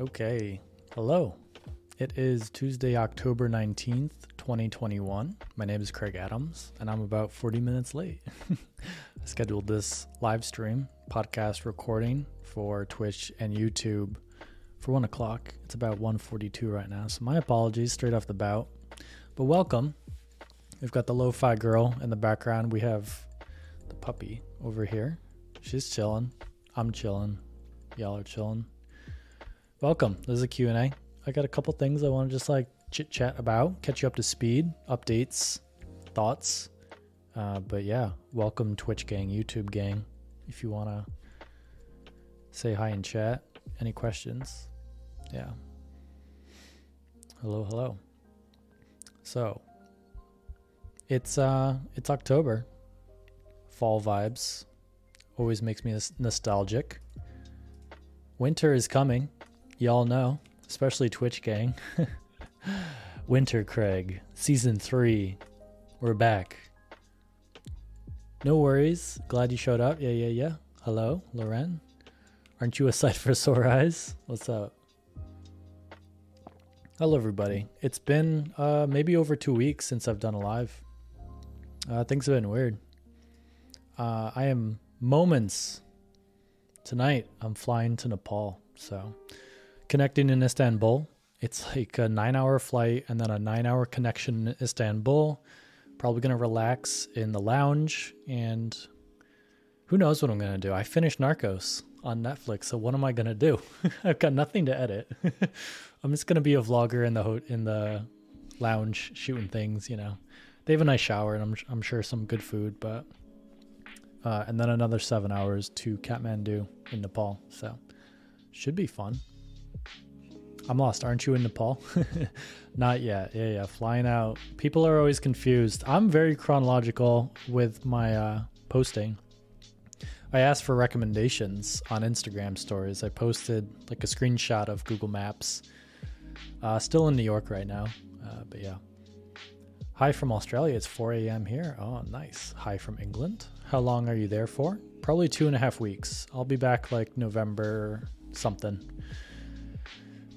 Okay. Hello. It is Tuesday, October 19th, 2021. My name is Kraig Adams, and I'm about 40 minutes late. I scheduled this live stream podcast recording for Twitch and YouTube for 1 o'clock. It's about 1.42 right now, so my apologies straight off the bat. But welcome. We've got the lo-fi girl in the background. We have the puppy over here. She's chilling. I'm chilling. Y'all are chilling welcome. This is a Q&A. I got a couple things I want to just like chit chat about, catch you up to speed, updates, thoughts. Uh, but yeah, welcome Twitch gang, YouTube gang. If you want to say hi in chat, any questions? Yeah. Hello, hello. So, it's uh it's October. Fall vibes always makes me nostalgic. Winter is coming y'all know, especially Twitch gang. Winter Kraig, season three. We're back. No worries. Glad you showed up. Yeah, yeah, yeah. Hello, Loren. Aren't you a sight for sore eyes? What's up? Hello, everybody. It's been uh, maybe over two weeks since I've done a live. Uh, things have been weird. Uh, I am moments tonight. I'm flying to Nepal, so connecting in Istanbul. It's like a nine hour flight and then a nine hour connection in Istanbul. Probably going to relax in the lounge and who knows what I'm going to do. I finished Narcos on Netflix, so what am I going to do? I've got nothing to edit. I'm just going to be a vlogger in the ho- in the lounge shooting things, you know. They have a nice shower and I'm I'm sure some good food, but uh, and then another 7 hours to Kathmandu in Nepal. So should be fun. I'm lost. Aren't you in Nepal? Not yet. Yeah, yeah. Flying out. People are always confused. I'm very chronological with my uh, posting. I asked for recommendations on Instagram stories. I posted like a screenshot of Google Maps. Uh, still in New York right now, uh, but yeah. Hi from Australia. It's 4 a.m. here. Oh, nice. Hi from England. How long are you there for? Probably two and a half weeks. I'll be back like November something.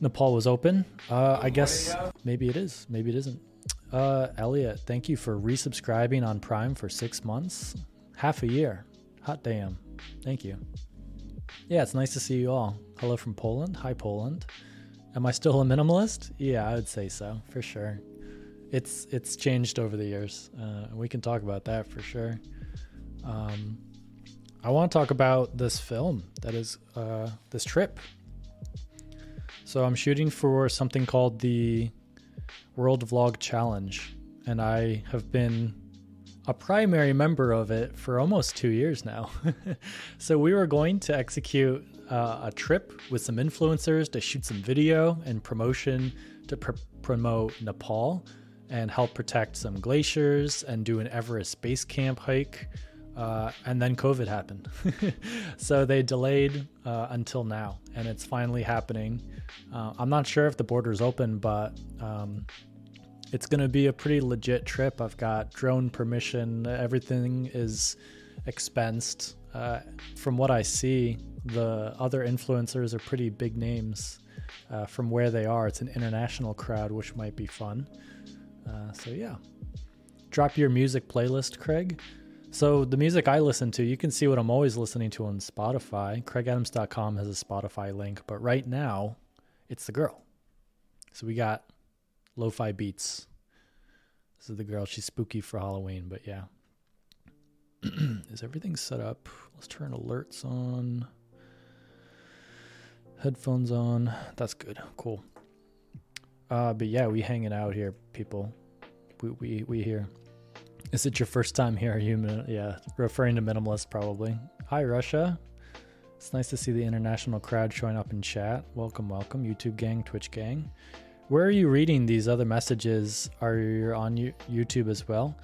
Nepal was open. Uh, I guess maybe it is. Maybe it isn't. Uh, Elliot, thank you for resubscribing on Prime for six months, half a year. Hot damn. Thank you. Yeah, it's nice to see you all. Hello from Poland. Hi, Poland. Am I still a minimalist? Yeah, I would say so for sure. It's it's changed over the years. Uh, we can talk about that for sure. Um, I want to talk about this film that is uh, this trip so I'm shooting for something called the World Vlog Challenge, and I have been a primary member of it for almost two years now. so we were going to execute uh, a trip with some influencers to shoot some video and promotion to pr- promote Nepal and help protect some glaciers and do an Everest base camp hike uh, and then COVID happened. so they delayed uh, until now, and it's finally happening. Uh, I'm not sure if the border's open, but um, it's going to be a pretty legit trip. I've got drone permission, everything is expensed. Uh, from what I see, the other influencers are pretty big names uh, from where they are. It's an international crowd, which might be fun. Uh, so, yeah. Drop your music playlist, Kraig. So the music I listen to, you can see what I'm always listening to on Spotify. KraigAdams.com has a Spotify link, but right now it's the girl. So we got lo-fi beats. This is the girl. She's spooky for Halloween, but yeah. is everything set up? Let's turn alerts on. Headphones on. That's good. Cool. Uh, but yeah, we hanging out here, people. We we we here. Is it your first time here? Are you, yeah, referring to minimalist probably. Hi, Russia. It's nice to see the international crowd showing up in chat. Welcome, welcome, YouTube gang, Twitch gang. Where are you reading these other messages? Are you on YouTube as well?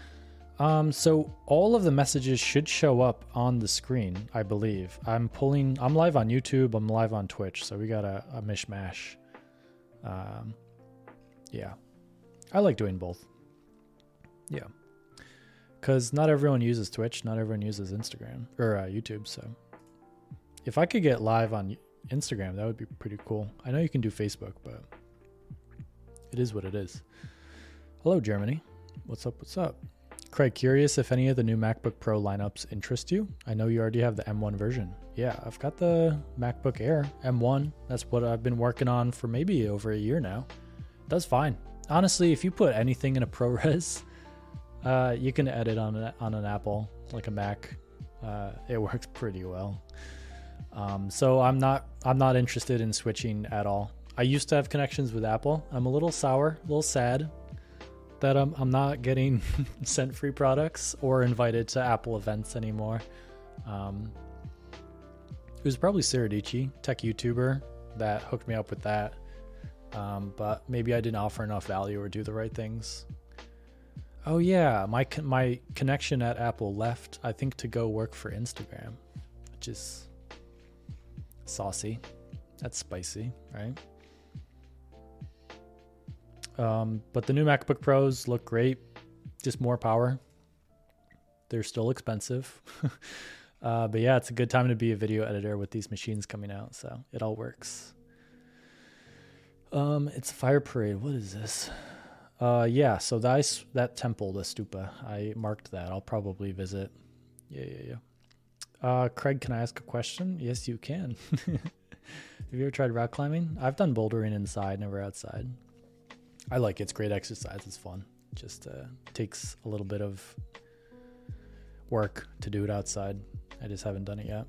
Um, so all of the messages should show up on the screen, I believe. I'm pulling. I'm live on YouTube. I'm live on Twitch, so we got a, a mishmash. Um, yeah, I like doing both. Yeah because not everyone uses Twitch, not everyone uses Instagram or uh, YouTube. So if I could get live on Instagram. That would be pretty cool. I know you can do Facebook, but it is what it is. Hello, Germany. What's up? What's up? Kraig, curious if any of the new MacBook Pro lineups interest you? I know you already have the M1 version. Yeah, I've got the MacBook Air M1. That's what I've been working on for maybe over a year now. Does fine. Honestly, if you put anything in a ProRes, uh, you can edit on an, on an Apple, like a Mac. Uh, it works pretty well. Um, so I'm not I'm not interested in switching at all. I used to have connections with Apple. I'm a little sour, a little sad that I'm I'm not getting sent free products or invited to Apple events anymore. Um, it was probably Sara Dietschy, tech YouTuber, that hooked me up with that. Um, but maybe I didn't offer enough value or do the right things. Oh yeah, my my connection at Apple left. I think to go work for Instagram, which is saucy. That's spicy, right? Um, but the new MacBook Pros look great, just more power. They're still expensive. uh, but yeah, it's a good time to be a video editor with these machines coming out. So it all works. Um, it's Fire Parade. What is this? Uh, yeah, so that, that temple, the stupa, I marked that. I'll probably visit. Yeah, yeah, yeah. Uh, Kraig, can I ask a question? Yes, you can. Have you ever tried rock climbing? I've done bouldering inside, never outside. I like it. It's great exercise. It's fun. Just uh, takes a little bit of work to do it outside. I just haven't done it yet.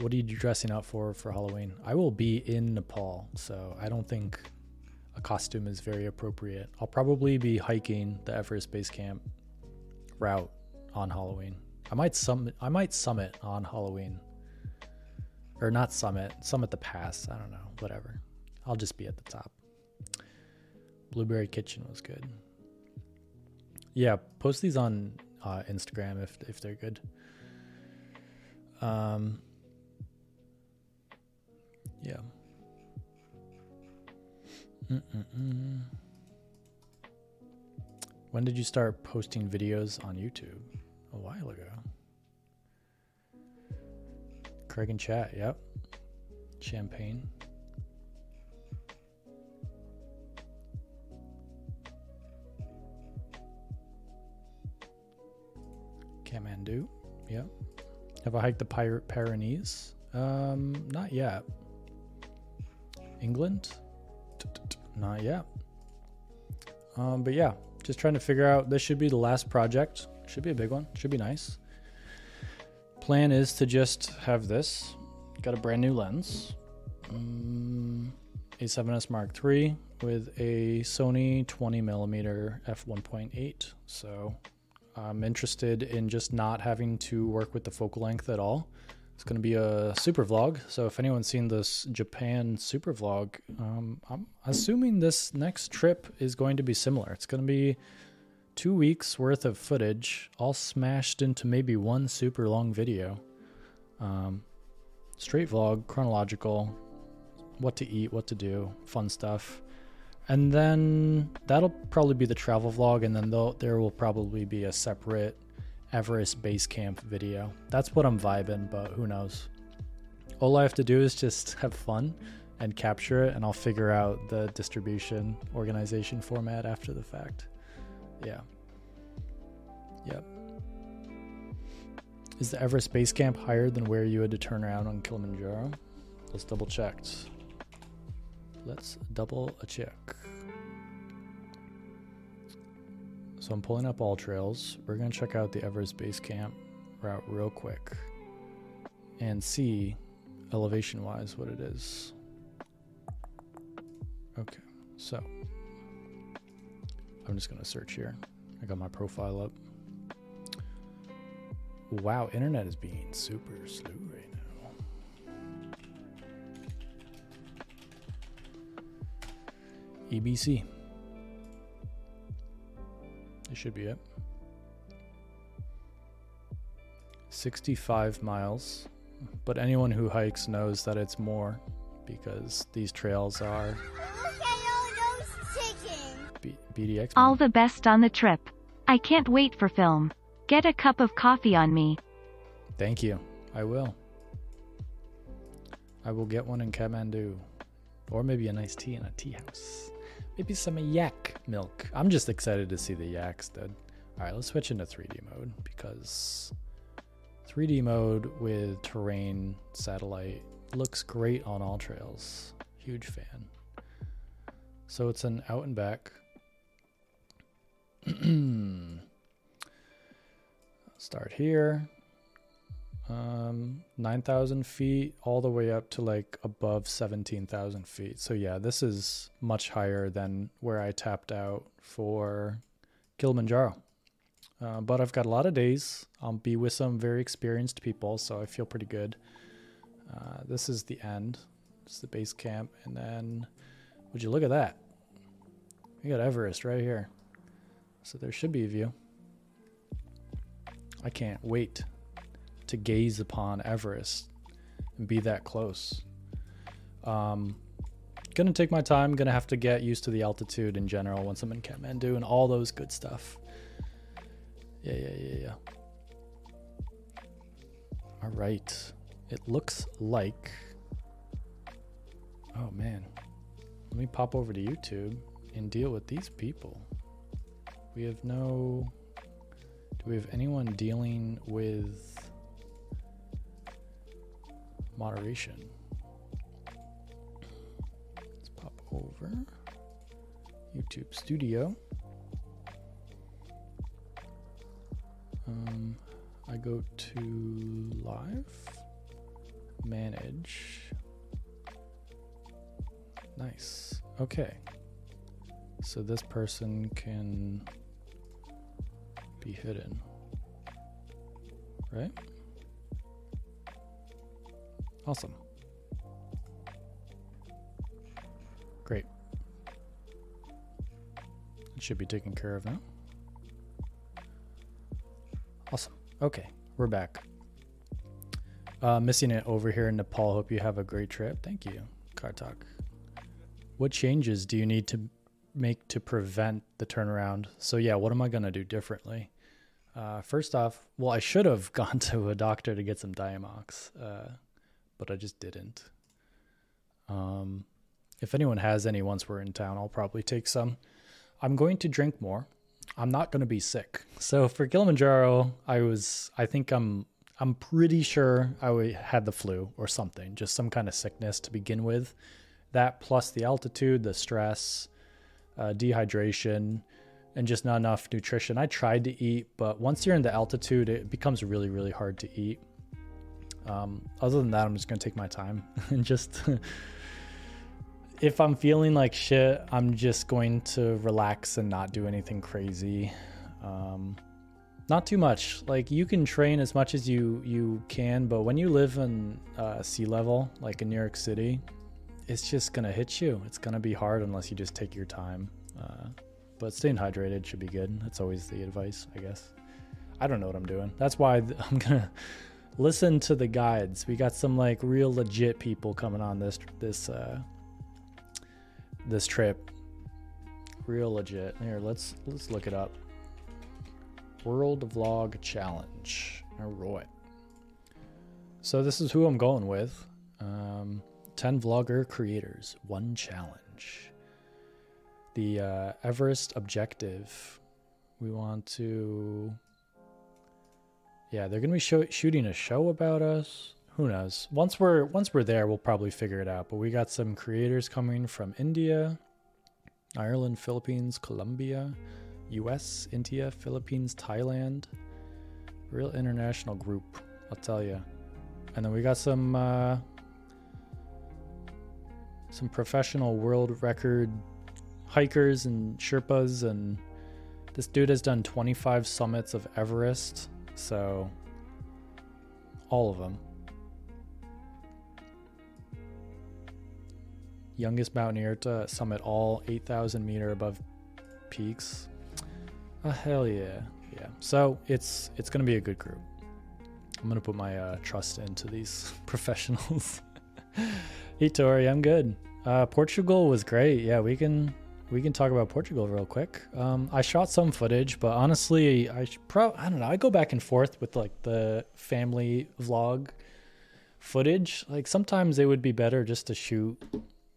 What are you dressing up for for Halloween? I will be in Nepal, so I don't think a costume is very appropriate. I'll probably be hiking the Everest Base Camp route on Halloween. I might summit. I might summit on Halloween, or not summit. Summit the pass. I don't know. Whatever. I'll just be at the top. Blueberry Kitchen was good. Yeah, post these on uh, Instagram if if they're good. Um. Yeah. Mm-mm-mm. When did you start posting videos on YouTube? A while ago. Kraig and chat, yep. Champagne. Kathmandu, yep. Have I hiked the Pyrenees? Um, not yet. England? Not yet. Um, but yeah, just trying to figure out. This should be the last project. Should be a big one. Should be nice. Plan is to just have this. Got a brand new lens. Um, A7S Mark III with a Sony 20 millimeter f1.8. So I'm interested in just not having to work with the focal length at all. It's going to be a super vlog. So if anyone's seen this Japan super vlog, um, I'm assuming this next trip is going to be similar. It's going to be two weeks worth of footage, all smashed into maybe one super long video. Um, straight vlog, chronological, what to eat, what to do, fun stuff. And then that'll probably be the travel vlog, and then there will probably be a separate Everest base camp video. That's what I'm vibing, but who knows? All I have to do is just have fun and capture it, and I'll figure out the distribution organization format after the fact. Yeah. Yep. Is the Everest base camp higher than where you had to turn around on Kilimanjaro? Let's double check. Let's double a check. So I'm pulling up AllTrails. We're going to check out the Everest Base Camp route real quick and see elevation wise what it is. Okay, so I'm just going to search here. I got my profile up. Wow, internet is being super slow right now. EBC. It should be it. 65 miles. But anyone who hikes knows that it's more because these trails are B- BDX. All the best on the trip. I can't wait for film. Get a cup of coffee on me. Thank you. I will. I will get one in Kathmandu. Or maybe a nice tea in a tea house. Maybe some yak milk. I'm just excited to see the yaks, dude. Alright, let's switch into 3D mode because 3D mode with terrain satellite looks great on AllTrails. Huge fan. So it's an out and back. Start here. Um, 9,000 feet all the way up to like above 17,000 feet. So, yeah, this is much higher than where I tapped out for Kilimanjaro. Uh, but I've got a lot of days. I'll be with some very experienced people, so I feel pretty good. Uh, this is the end. Is the base camp. And then, would you look at that? We got Everest right here. So there should be a view. I can't wait to gaze upon Everest and be that close. Um, gonna take my time. Gonna have to get used to the altitude in general once I'm in Kathmandu and all those good stuff. Yeah, yeah, yeah, yeah. All right. It looks like. Oh man. Let me pop over to YouTube and deal with these people. We have no. Do we have anyone dealing with moderation? Let's pop over. YouTube Studio. Um, I go to live, manage. Nice. Okay. So this person can be hidden. Right? Awesome. Great. It should be taken care of now. Awesome. Okay, we're back. Uh, missing it over here in Nepal. Hope you have a great trip. Thank you, Kartak. What changes do you need to make to prevent the turnaround? So, yeah, what am I going to do differently? Uh, first off, well, I should have gone to a doctor to get some Diamox, uh, but I just didn't. Um, if anyone has any once we're in town, I'll probably take some. I'm going to drink more. I'm not going to be sick. So for Kilimanjaro, I was, I think I'm, I'm pretty sure I had the flu or something, just some kind of sickness to begin with. That plus the altitude, the stress, uh, dehydration, and just not enough nutrition. I tried to eat, but once you're in the altitude, it becomes really, really hard to eat. Um, other than that, I'm just to take my time and just if I'm feeling like shit, I'm just going to relax and not do anything crazy. Um, not too much. Like you can train as much as you you can, but when you live in uh, sea level, like in New York City, it's just gonna hit you. It's gonna be hard unless you just take your time. Uh, but staying hydrated should be good. That's always the advice, I guess. I don't know what I'm doing. That's why I'm gonna listen to the guides. We got some like real legit people coming on this this uh, this trip. Real legit. Here, let's let's look it up. World Vlog Challenge. All right. So this is who I'm going with. Um, 10 vlogger creators, one challenge. The uh, Everest objective. We want to. Yeah, they're gonna be shooting a show about us who knows? Once we're once we're there, we'll probably figure it out. But we got some creators coming from India, Ireland, Philippines, Colombia, U.S., India, Philippines, Thailand. Real international group, I'll tell you. And then we got some uh, some professional world record hikers and Sherpas, and this dude has done 25 summits of Everest, so all of them. youngest mountaineer to summit all 8,000 meter above peaks. Oh, hell yeah. Yeah. So it's it's gonna be a good group. I'm gonna put my uh, trust into these professionals. hey Tori, I'm good. Uh, Portugal was great. Yeah, we can we can talk about Portugal real quick. Um, I shot some footage, but honestly, I pro I don't know. I go back and forth with like the family vlog footage. Like sometimes it would be better just to shoot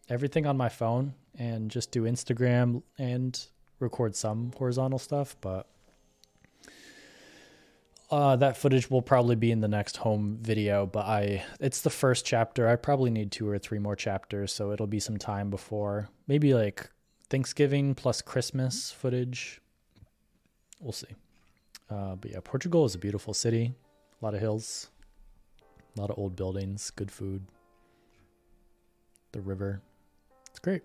everything on my phone and just do Instagram and record some horizontal stuff, but uh, that footage will probably be in the next home video, but I it's the first chapter. I probably need two or three more chapters, so it'll be some time before maybe like Thanksgiving plus Christmas footage. We'll see. Uh, but yeah, Portugal is a beautiful city. A lot of hills, a lot of old buildings, good food. The river. It's great.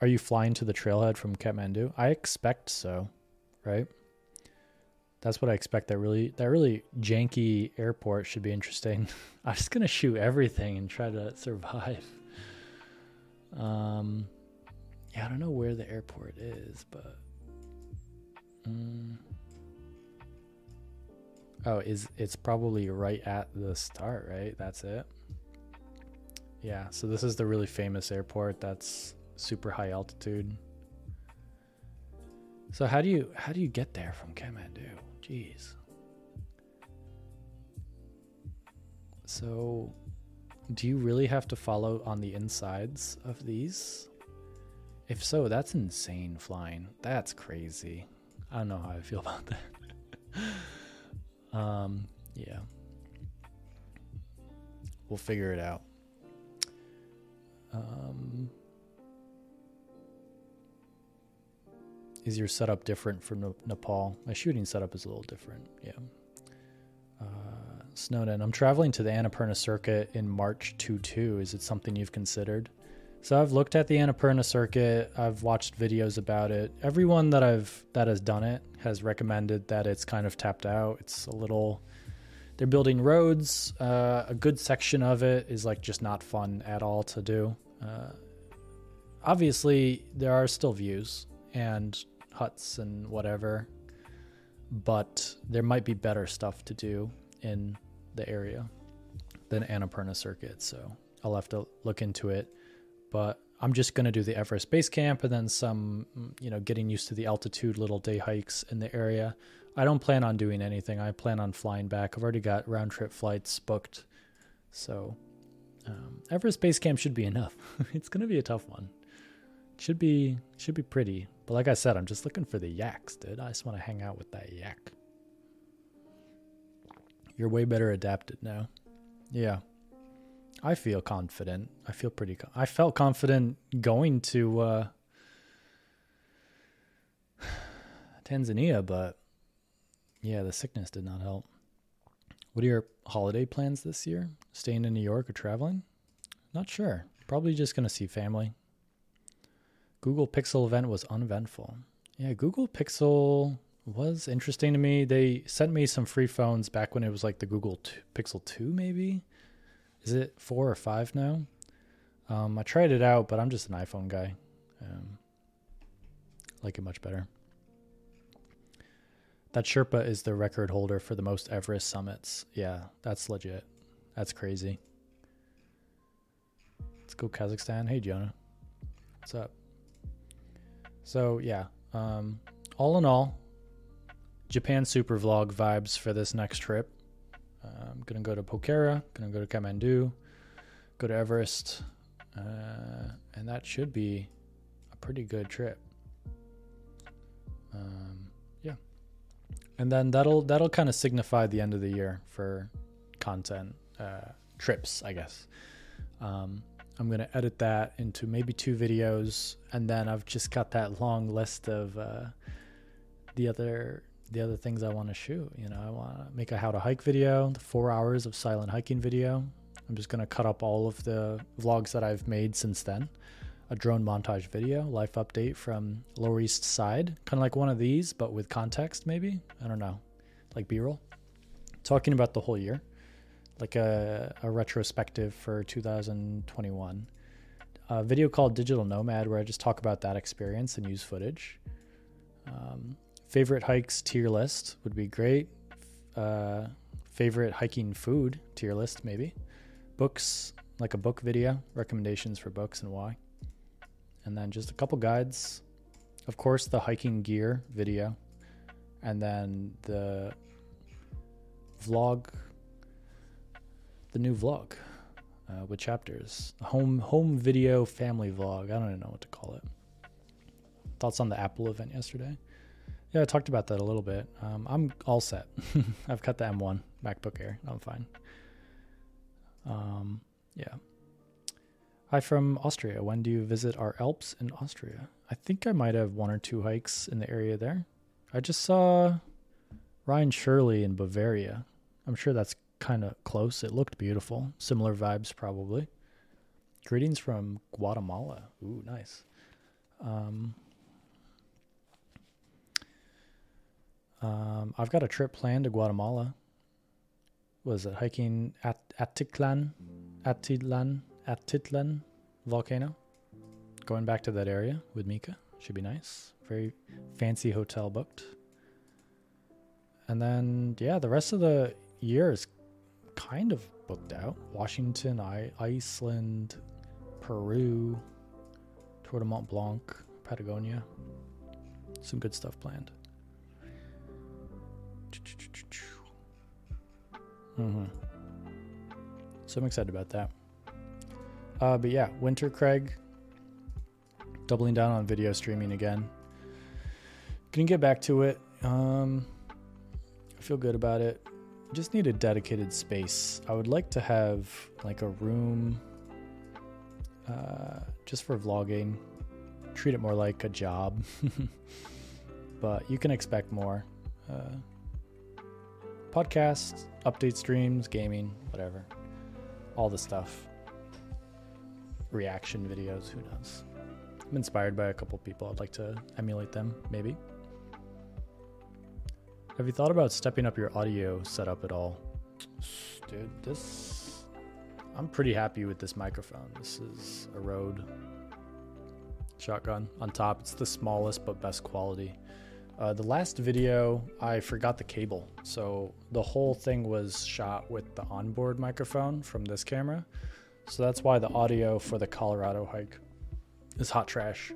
Are you flying to the trailhead from Kathmandu? I expect so, right? That's what I expect. That really that really janky airport should be interesting. I'm just gonna shoot everything and try to survive. Um, yeah, I don't know where the airport is, but mm, oh, is it's probably right at the start, right? That's it. Yeah, so this is the really famous airport that's super high altitude. So how do you how do you get there from Kathmandu? Jeez. So do you really have to follow on the insides of these? If so, that's insane flying. That's crazy. I don't know how I feel about that. um, yeah. We'll figure it out. Um, is your setup different from Nepal? My shooting setup is a little different. Yeah. Uh, Snowden, I'm traveling to the Annapurna circuit in March 22. Is it something you've considered? So I've looked at the Annapurna circuit. I've watched videos about it. Everyone that I've that has done it has recommended that it's kind of tapped out. It's a little. They're building roads. Uh, a good section of it is like just not fun at all to do. Uh, obviously, there are still views and huts and whatever, but there might be better stuff to do in the area than Annapurna Circuit. So I'll have to look into it. But I'm just going to do the Everest Base Camp and then some, you know, getting used to the altitude little day hikes in the area. I don't plan on doing anything. I plan on flying back. I've already got round trip flights booked. So um, Everest Base Camp should be enough. it's going to be a tough one. Should be should be pretty. But like I said, I'm just looking for the yaks, dude. I just want to hang out with that yak. You're way better adapted now. Yeah. I feel confident. I feel pretty I felt confident going to uh Tanzania, but yeah, the sickness did not help. What are your holiday plans this year? Staying in New York or traveling? Not sure. Probably just going to see family. Google Pixel event was uneventful. Yeah, Google Pixel was interesting to me. They sent me some free phones back when it was like the Google Pixel 2, maybe. Is it 4 or 5 now? Um, I tried it out, but I'm just an iPhone guy. Um, like it much better. That Sherpa is the record holder for the most Everest summits. Yeah, that's legit. That's crazy. Let's go Kazakhstan. Hey, Jonah. What's up? So, yeah. Um, all in all, Japan super vlog vibes for this next trip. Uh, I'm to go to Pokhara, to go to Kathmandu, go to Everest, uh, and that should be a pretty good trip. Um, yeah, and then that'll that'll kind of signify the end of the year for content uh, trips, I guess. Um, I'm gonna edit that into maybe two videos, and then I've just got that long list of uh, the other the other things I want to shoot. You know, I want to make a how to hike video, the four hours of silent hiking video. I'm just gonna cut up all of the vlogs that I've made since then. A drone montage video, life update from Lower East Side, kind of like one of these, but with context, maybe. I don't know, like B-roll. Talking about the whole year like a, a retrospective for 2021. A video called Digital Nomad, where I just talk about that experience and use footage. Um, favorite hikes tier list would be great. Uh, favorite hiking food tier list, maybe. Books, like a book video, recommendations for books and why. And then just a couple guides. Of course, the hiking gear video. And then the vlog the new vlog uh, with chapters. Home home video family vlog. I don't even know what to call it. Thoughts on the Apple event yesterday? Yeah, I talked about that a little bit. Um, I'm all set. I've cut the M1 MacBook Air. I'm fine. Um, yeah. Hi from Austria. When do you visit our Alps in Austria? I think I might have one or two hikes in the area there. I just saw Ryan Shirley in Bavaria. I'm sure that's kind of close. It looked beautiful. Similar vibes, probably. Greetings from Guatemala. Ooh, nice. Um, um, I've got a trip planned to Guatemala. Was it hiking at Atitlan, Atitlan, Atitlan volcano? Going back to that area with Mika should be nice. Very fancy hotel booked. And then yeah, the rest of the year is kind of booked out. Washington, I, Iceland, Peru, Tour de Mont Blanc, Patagonia. Some good stuff planned. Mm-hmm. So I'm excited about that. Uh, but yeah, Winter Kraig, doubling down on video streaming again. Gonna get back to it. Um, I feel good about it. Just need a dedicated space. I would like to have like a room uh, just for vlogging. Treat it more like a job. but you can expect more. Uh, podcasts, update streams, gaming, whatever. All the stuff. Reaction videos, who knows? I'm inspired by a couple people. I'd like to emulate them, maybe. Have you thought about stepping up your audio setup at all? Dude, this. I'm pretty happy with this microphone. This is a Rode shotgun on top. It's the smallest but best quality. Uh, the last video, I forgot the cable. So the whole thing was shot with the onboard microphone from this camera. So that's why the audio for the Colorado hike is hot trash,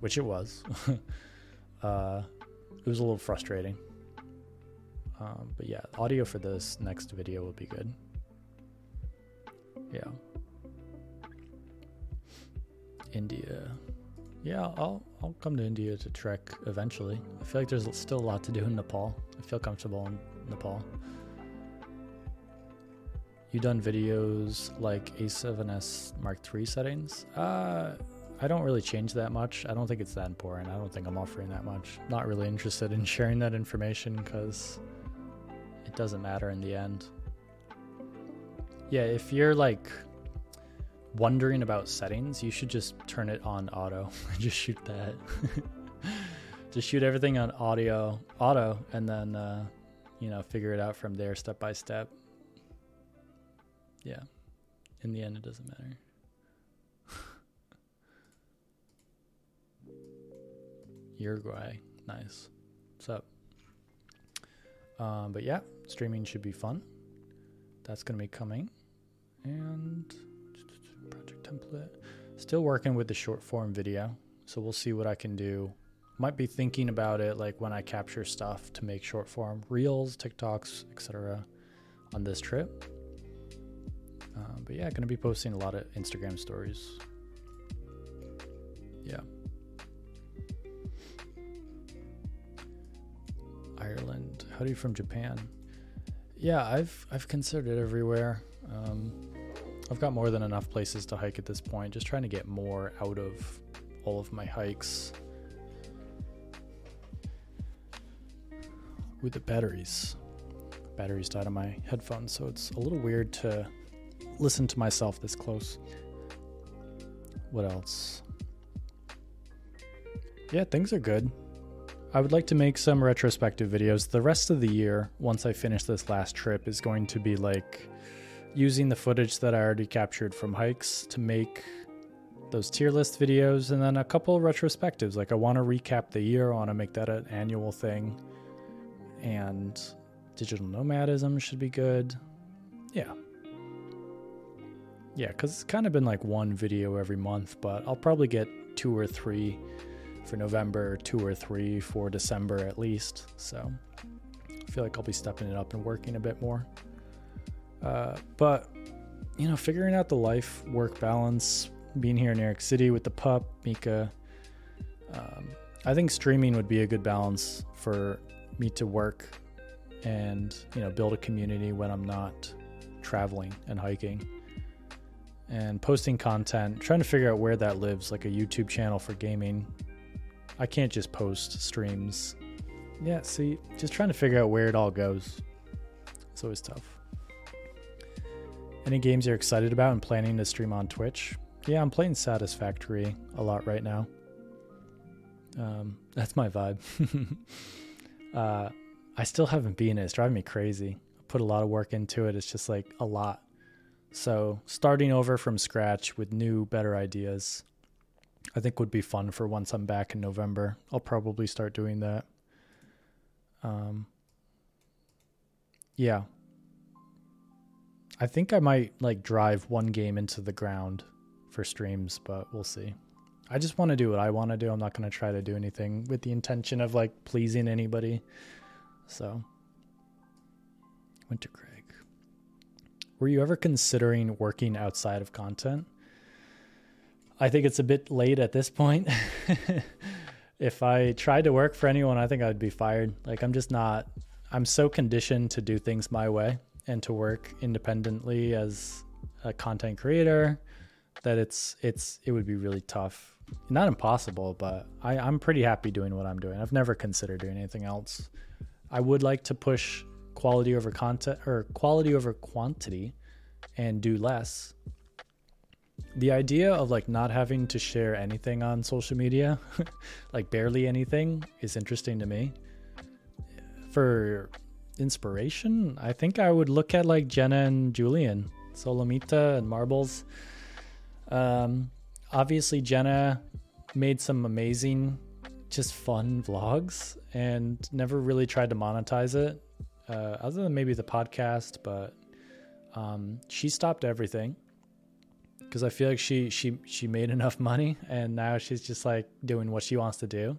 which it was. uh, it was a little frustrating. Um, but yeah, audio for this next video will be good. Yeah. India. Yeah, I'll I'll come to India to trek eventually. I feel like there's still a lot to do in Nepal. I feel comfortable in Nepal. You done videos like A7S Mark III settings? Uh, I don't really change that much. I don't think it's that important. I don't think I'm offering that much. Not really interested in sharing that information because it doesn't matter in the end. Yeah, if you're like wondering about settings, you should just turn it on auto and just shoot that. just shoot everything on audio, auto, and then uh, you know figure it out from there, step by step. Yeah, in the end, it doesn't matter. Uruguay, nice. What's up? Um, but yeah, streaming should be fun. That's gonna be coming, and project template. Still working with the short form video, so we'll see what I can do. Might be thinking about it like when I capture stuff to make short form reels, TikToks, etc. on this trip. Uh, but yeah, gonna be posting a lot of Instagram stories. Yeah. Ireland. How do you from Japan? Yeah, I've I've considered it everywhere. Um, I've got more than enough places to hike at this point. Just trying to get more out of all of my hikes. With the batteries. Batteries died on my headphones, so it's a little weird to listen to myself this close. What else? Yeah, things are good. I would like to make some retrospective videos. The rest of the year, once I finish this last trip, is going to be like using the footage that I already captured from hikes to make those tier list videos and then a couple retrospectives. Like I want to recap the year, I want to make that an annual thing. And digital nomadism should be good. Yeah. Yeah, because it's kind of been like one video every month, but I'll probably get two or three for November, two or three for December at least. So I feel like I'll be stepping it up and working a bit more. Uh, but you know, figuring out the life work balance, being here in New York City with the pup, Mika. Um, I think streaming would be a good balance for me to work and you know build a community when I'm not traveling and hiking and posting content trying to figure out where that lives like a YouTube channel for gaming. I can't just post streams. Yeah see just trying to figure out where it all goes. It's always tough any games you're excited about and planning to stream on Twitch yeah I'm playing Satisfactory a lot right now um, that's my vibe uh, I still haven't been it. It's driving me crazy. I put a lot of work into it. It's just like a lot. So starting over from scratch with new, better ideas, I think would be fun for once I'm back in November. I'll probably start doing that. Um, yeah. I think I might like drive one game into the ground for streams, but we'll see. I just want to do what I want to do. I'm not going to try to do anything with the intention of like pleasing anybody. So, Winter Kraig. Were you ever considering working outside of content? I think it's a bit late at this point. if I tried to work for anyone, I think I'd be fired. Like, I'm just not, I'm so conditioned to do things my way and to work independently as a content creator that it's, it's, it would be really tough. Not impossible, but I, I'm pretty happy doing what I'm doing. I've never considered doing anything else. I would like to push quality over content or quality over quantity and do less. The idea of like not having to share anything on social media, like barely anything, is interesting to me. For inspiration, I think I would look at like Jenna and Julien, Solomita and Marbles. Um, obviously, Jenna made some amazing just fun vlogs and never really tried to monetize it uh, other than maybe the podcast but um, she stopped everything because i feel like she she she made enough money and now she's just like doing what she wants to do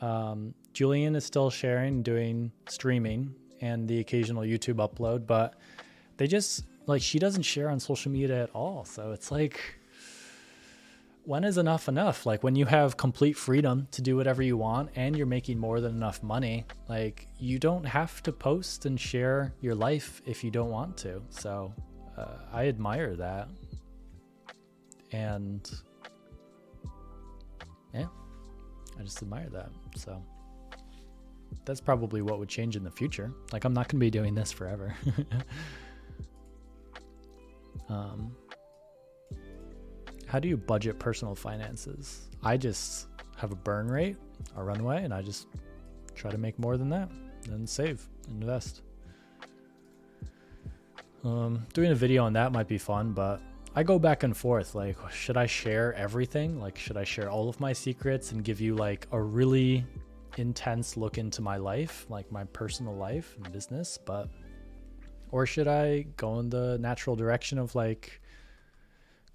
um, julien is still sharing doing streaming and the occasional youtube upload but they just like she doesn't share on social media at all so it's like when is enough enough? Like when you have complete freedom to do whatever you want and you're making more than enough money, like you don't have to post and share your life if you don't want to. So uh, I admire that. And yeah, I just admire that. So that's probably what would change in the future. Like I'm not going to be doing this forever. um, how do you budget personal finances? I just have a burn rate, a runway, and I just try to make more than that and save, invest. Um, doing a video on that might be fun, but I go back and forth. Like, should I share everything? Like, should I share all of my secrets and give you like a really intense look into my life, like my personal life and business? But, or should I go in the natural direction of like,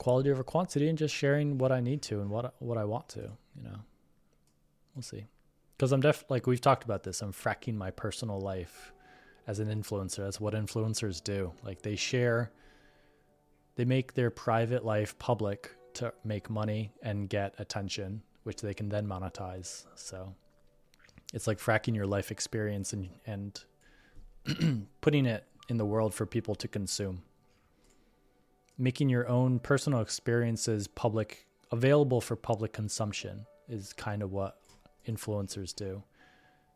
quality over quantity and just sharing what I need to and what what I want to, you know. We'll see. Cuz I'm def like we've talked about this. I'm fracking my personal life as an influencer. That's what influencers do. Like they share they make their private life public to make money and get attention, which they can then monetize. So it's like fracking your life experience and and putting it in the world for people to consume. Making your own personal experiences public available for public consumption is kind of what influencers do.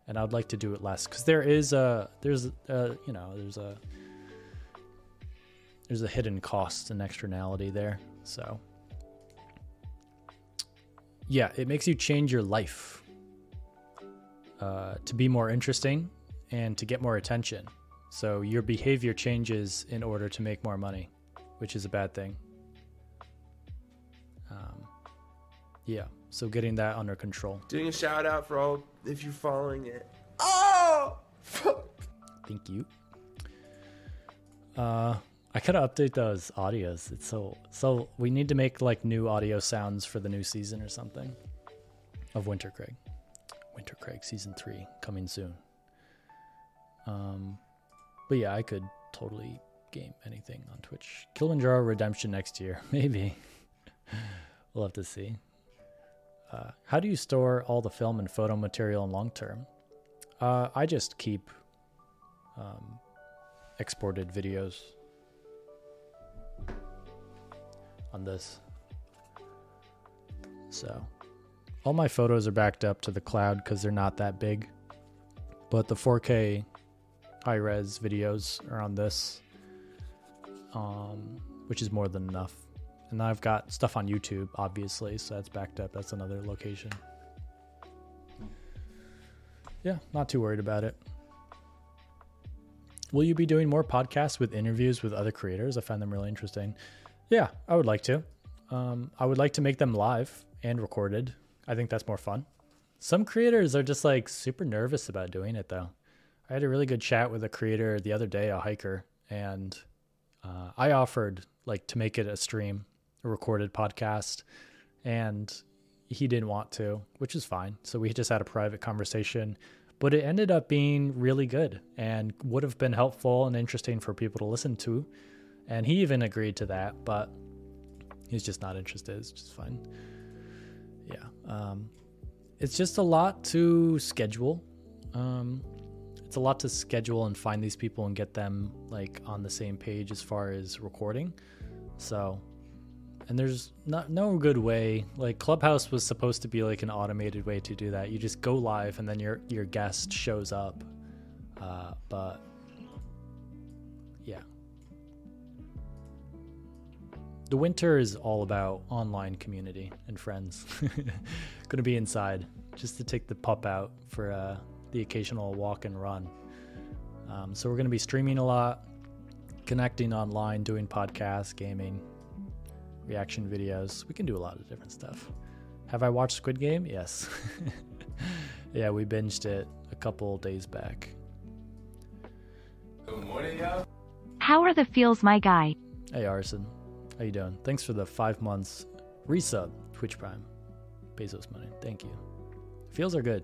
And i'd like to do it less because there is a there's a you know there's a there's a hidden cost and externality there. So yeah it makes you change your life uh, to be more interesting and to get more attention so your behavior changes in order to make more money which is a bad thing. Um, yeah, so getting that under control. Doing a shout out for all if you're following it. Oh, fuck. Thank you. Uh, I gotta update those audios. It's so so. We need to make like new audio sounds for the new season or something of Winter Kraig. Winter Kraig season three coming soon. Um, but yeah, I could totally game anything on Twitch. Kilimanjaro Redemption next year, maybe. we'll have to see. Uh, how do you store all the film and photo material in long term? Uh, I just keep um, exported videos on this. So, all my photos are backed up to the cloud because they're not that big. But the 4K high res videos are on this, um, which is more than enough. And I've got stuff on YouTube, obviously, so that's backed up. That's another location. Yeah, not too worried about it. Will you be doing more podcasts with interviews with other creators? I find them really interesting. Yeah, I would like to. Um, I would like to make them live and recorded. I think that's more fun. Some creators are just like super nervous about doing it though. I had a really good chat with a creator the other day, a hiker, and uh, I offered like to make it a stream, a recorded podcast, and he didn't want to, which is fine. So we just had a private conversation, but it ended up being really good and would have been helpful and interesting for people to listen to. And he even agreed to that, but he's just not interested. It's just fine. Yeah. Um, it's just a lot to schedule. Um, it's a lot to schedule and find these people and get them like on the same page as far as recording. So, and there's not no good way. Like Clubhouse was supposed to be like an automated way to do that. You just go live and then your your guest shows up. Uh, but yeah, the winter is all about online community and friends. Gonna be inside just to take the pup out for uh, the occasional walk and run. Um, so we're gonna be streaming a lot, connecting online, doing podcasts, gaming, reaction videos. We can do a lot of different stuff. Have I watched Squid Game? Yes. yeah, we binged it a couple days back. Good morning, y'all. How are the feels, my guy? Hey Arson, how you doing? Thanks for the five months resub Twitch Prime. Bezos money. Thank you. Feels are good.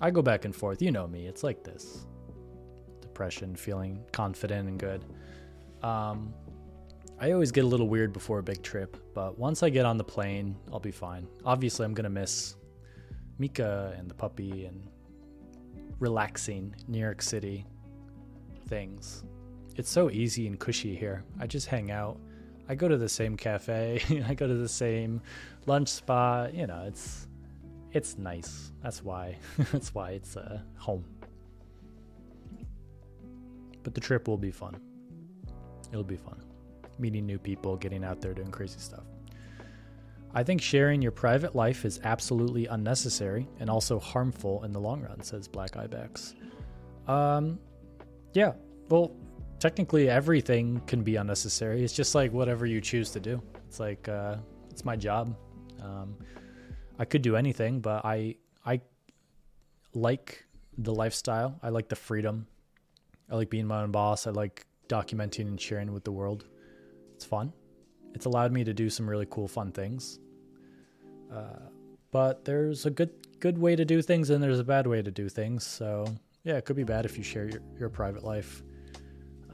I go back and forth. You know me. It's like this. Depression, feeling confident and good. Um, I always get a little weird before a big trip, but once I get on the plane, I'll be fine. Obviously, I'm gonna miss Mika and the puppy and relaxing New York City things. It's so easy and cushy here. I just hang out. I go to the same cafe. I go to the same lunch spot. You know, it's it's nice. That's why. That's why it's uh, home. But the trip will be fun. It'll be fun. Meeting new people, getting out there, doing crazy stuff. I think sharing your private life is absolutely unnecessary and also harmful in the long run, says Black Ibex. Um, yeah, well, technically everything can be unnecessary. It's just like whatever you choose to do. It's like uh, it's my job. Um, I could do anything, but I I like the lifestyle. I like the freedom. I like being my own boss. I like documenting and sharing with the world. It's fun. It's allowed me to do some really cool, fun things. Uh, but there's a good good way to do things, and there's a bad way to do things. So yeah, it could be bad if you share your, your private life.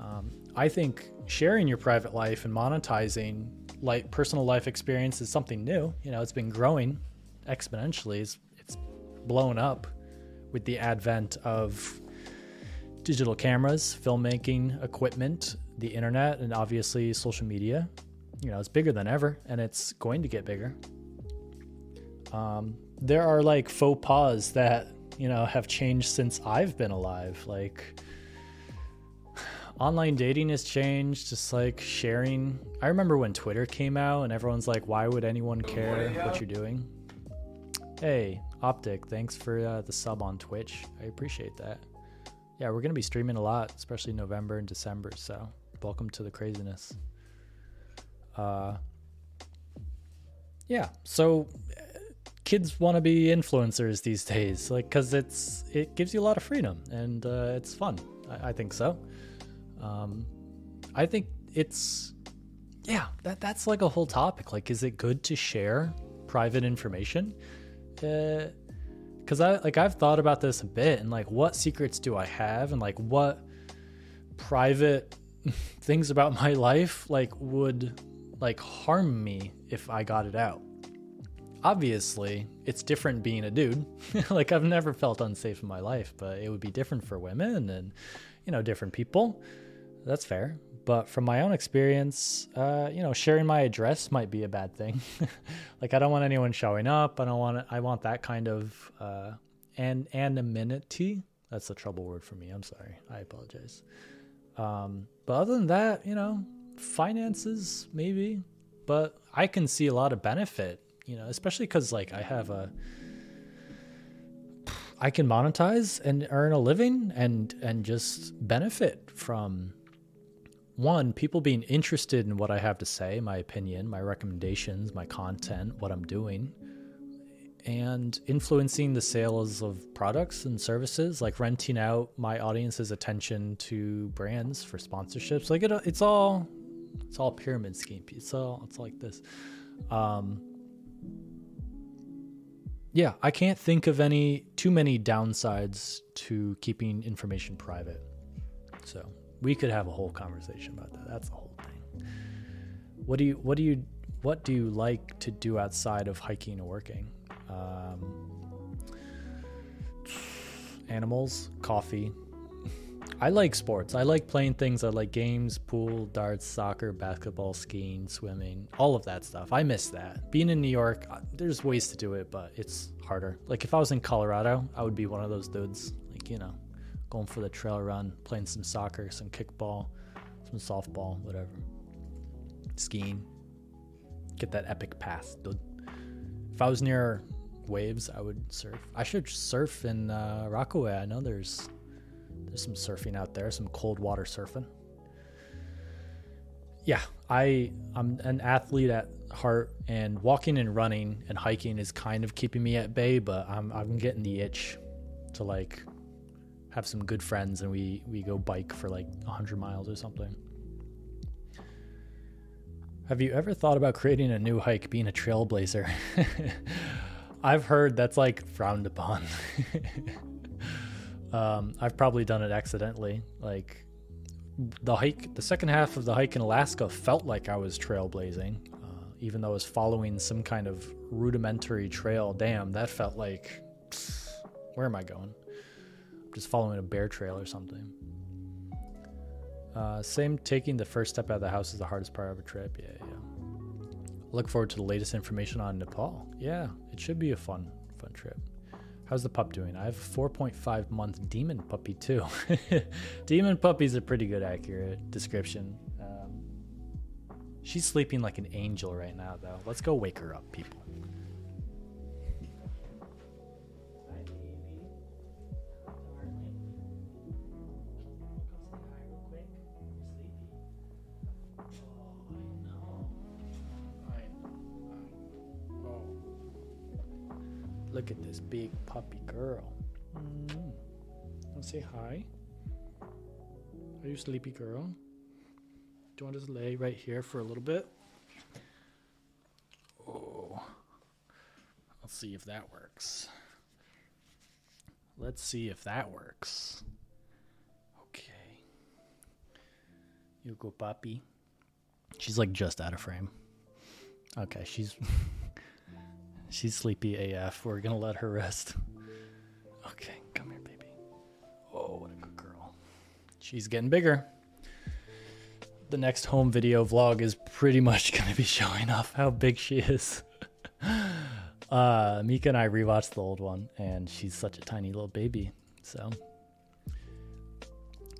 Um, I think sharing your private life and monetizing like personal life experience is something new. You know, it's been growing exponentially. It's, it's blown up with the advent of digital cameras, filmmaking equipment, the internet, and obviously social media. You know, it's bigger than ever, and it's going to get bigger. Um, there are like faux pas that you know have changed since I've been alive. Like online dating has changed, just like sharing. I remember when Twitter came out, and everyone's like, "Why would anyone care what you're doing?" Hey, Optic, thanks for uh, the sub on Twitch. I appreciate that. Yeah, we're gonna be streaming a lot, especially November and December. So, welcome to the craziness. Uh, yeah. So, uh, kids want to be influencers these days, like, cause it's it gives you a lot of freedom and uh, it's fun. I, I think so. Um, I think it's yeah. That that's like a whole topic. Like, is it good to share private information? because I like I've thought about this a bit and like what secrets do I have and like what private things about my life like would like harm me if I got it out. Obviously, it's different being a dude. like I've never felt unsafe in my life, but it would be different for women and you know, different people. That's fair. But from my own experience, uh, you know, sharing my address might be a bad thing. like I don't want anyone showing up. I don't want I want that kind of uh an anonymity. That's a trouble word for me. I'm sorry. I apologize. Um, but other than that, you know, finances maybe, but I can see a lot of benefit, you know, especially because like I have a, I can monetize and earn a living and and just benefit from one people being interested in what I have to say, my opinion, my recommendations, my content, what I'm doing and influencing the sales of products and services, like renting out my audience's attention to brands for sponsorships. Like it, it's all, it's all pyramid scheme. It's all, it's like this. Um, yeah, I can't think of any too many downsides to keeping information private. So we could have a whole conversation about that. That's the whole thing. What do you, what do you, what do you like to do outside of hiking or working? um, animals, coffee. I like sports. I like playing things. I like games, pool, darts, soccer, basketball, skiing, swimming, all of that stuff. I miss that. Being in New York, uh, there's ways to do it, but it's harder. Like if I was in Colorado, I would be one of those dudes. Like, you know, going for the trail run, playing some soccer, some kickball, some softball, whatever. Skiing. Get that epic pass, dude. If I was near waves, I would surf. I should surf in uh, Rockaway. I know there's there's some surfing out there, some cold water surfing. Yeah, I I'm an athlete at heart, and walking and running and hiking is kind of keeping me at bay. But I'm I'm getting the itch to like have some good friends, and we we go bike for like 100 miles or something. Have you ever thought about creating a new hike, being a trailblazer? I've heard that's like frowned upon. um, I've probably done it accidentally. Like the hike, the second half of the hike in Alaska felt like I was trailblazing, uh, even though I was following some kind of rudimentary trail. Damn, that felt like where am I going? Just following a bear trail or something. Uh, same taking the first step out of the house is the hardest part of a trip. Yeah, yeah look forward to the latest information on Nepal. Yeah, it should be a fun, fun trip. How's the pup doing? I have a 4.5 month demon puppy too. demon puppy's a pretty good, accurate description. Um, she's sleeping like an angel right now, though. Let's go wake her up, people. Look at this big puppy girl. Mm. Want to say hi? Are you sleepy girl? Do you want to just lay right here for a little bit? Oh, let's see if that works. Let's see if that works. Okay. You go, puppy. She's like just out of frame. Okay, she's She's sleepy AF. We're gonna let her rest. Okay, come here, baby. Oh, what a good girl. She's getting bigger. The next home video vlog is pretty much gonna be showing off how big she is. uh, Mika and I rewatched the old one, and she's such a tiny little baby. So,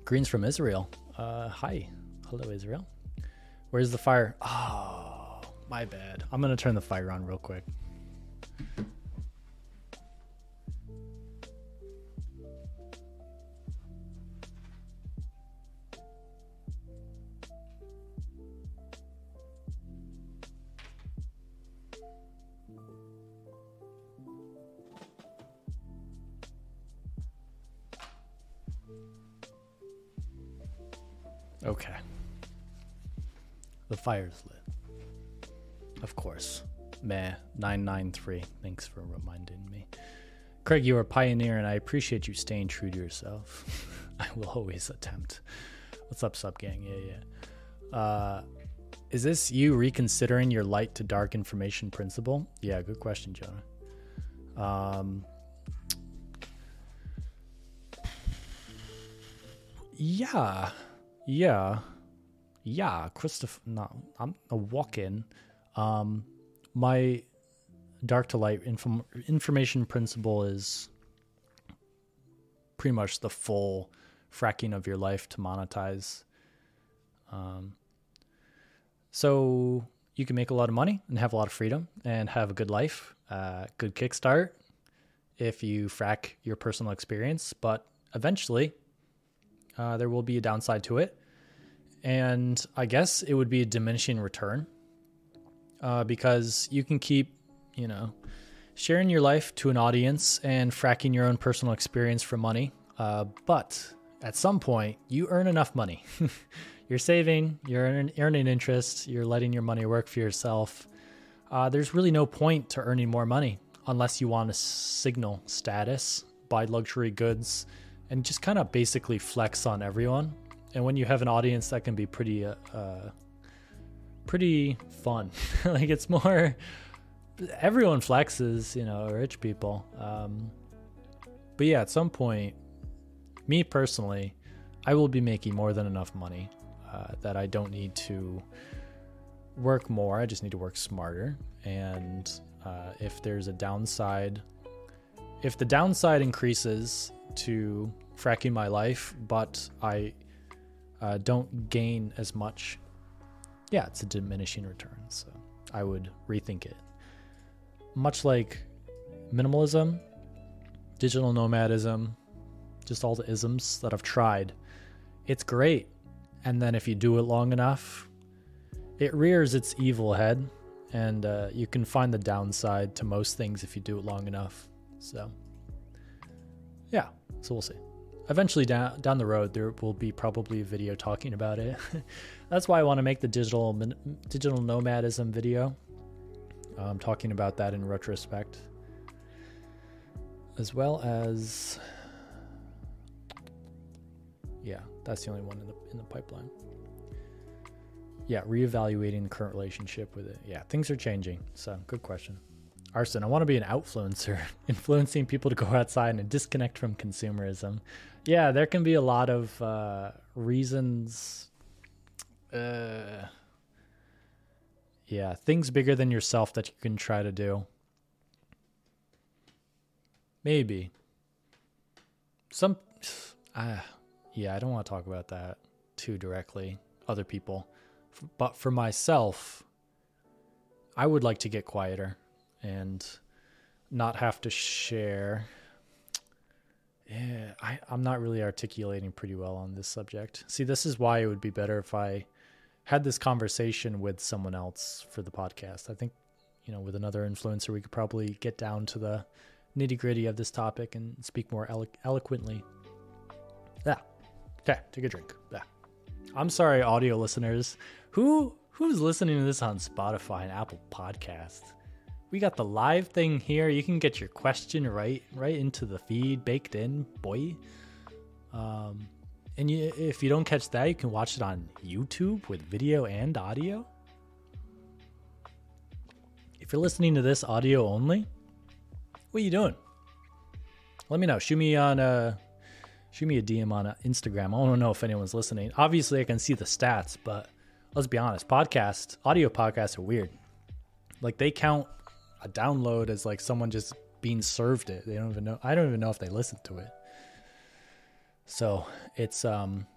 Greens from Israel. Uh, hi, hello Israel. Where's the fire? Oh, my bad. I'm gonna turn the fire on real quick. Okay. The fire's lit. Of course. Meh, 993. Thanks for reminding me. Kraig, you are a pioneer, and I appreciate you staying true to yourself. I will always attempt. What's up, sub gang? Yeah, yeah. Uh, is this you reconsidering your light to dark information principle? Yeah, good question, Jonah. Um, yeah, yeah, yeah. Christopher, no, I'm a walk-in. Um, my dark to light inform- information principle is pretty much the full fracking of your life to monetize. Um, so you can make a lot of money and have a lot of freedom and have a good life, uh, good kickstart if you frack your personal experience. But eventually, uh, there will be a downside to it. And I guess it would be a diminishing return uh, because you can keep, you know, sharing your life to an audience and fracking your own personal experience for money. Uh, but at some point, you earn enough money. you're saving, you're earning interest, you're letting your money work for yourself. Uh, there's really no point to earning more money unless you want to signal status, buy luxury goods, and just kind of basically flex on everyone. And when you have an audience, that can be pretty, uh, uh pretty fun. like it's more, everyone flexes, you know, rich people. Um, but yeah, at some point, me personally, I will be making more than enough money uh, that I don't need to work more. I just need to work smarter. And uh, if there's a downside, if the downside increases to fracking my life, but I uh, don't gain as much, yeah, it's a diminishing return. So I would rethink it. Much like minimalism, digital nomadism, just all the isms that I've tried. It's great. And then if you do it long enough, it rears its evil head. And uh, you can find the downside to most things if you do it long enough. So, yeah, so we'll see. Eventually, down down the road, there will be probably a video talking about it. That's why I want to make the digital digital nomadism video. I'm um, talking about that in retrospect, as well as yeah, that's the only one in the in the pipeline. Yeah, reevaluating the current relationship with it. Yeah, things are changing. So, good question. Arson, I want to be an influencer, influencing people to go outside and disconnect from consumerism. Yeah, there can be a lot of uh, reasons. Uh, yeah, things bigger than yourself that you can try to do. Maybe. Some. Ah, yeah, I don't want to talk about that too directly, other people. But for myself, I would like to get quieter and not have to share. Yeah, I, I'm not really articulating pretty well on this subject. See, this is why it would be better if I had this conversation with someone else for the podcast. I think, you know, with another influencer, we could probably get down to the nitty gritty of this topic and speak more elo- eloquently. Yeah. Okay, take a drink. Yeah. I'm sorry, audio listeners. Who who's listening to this on Spotify and Apple Podcasts? We got the live thing here. You can get your question right right into the feed, baked in, boy. Um, and you, if you don't catch that, you can watch it on YouTube with video and audio. If you're listening to this audio only, what are you doing? Let me know. Shoot me on uh, shoot me a DM on uh, Instagram. I want to know if anyone's listening. Obviously, I can see the stats, but let's be honest, podcast, audio podcasts are weird. Like they count a download as like someone just being served it. They don't even know. I don't even know if they listen to it. So it's um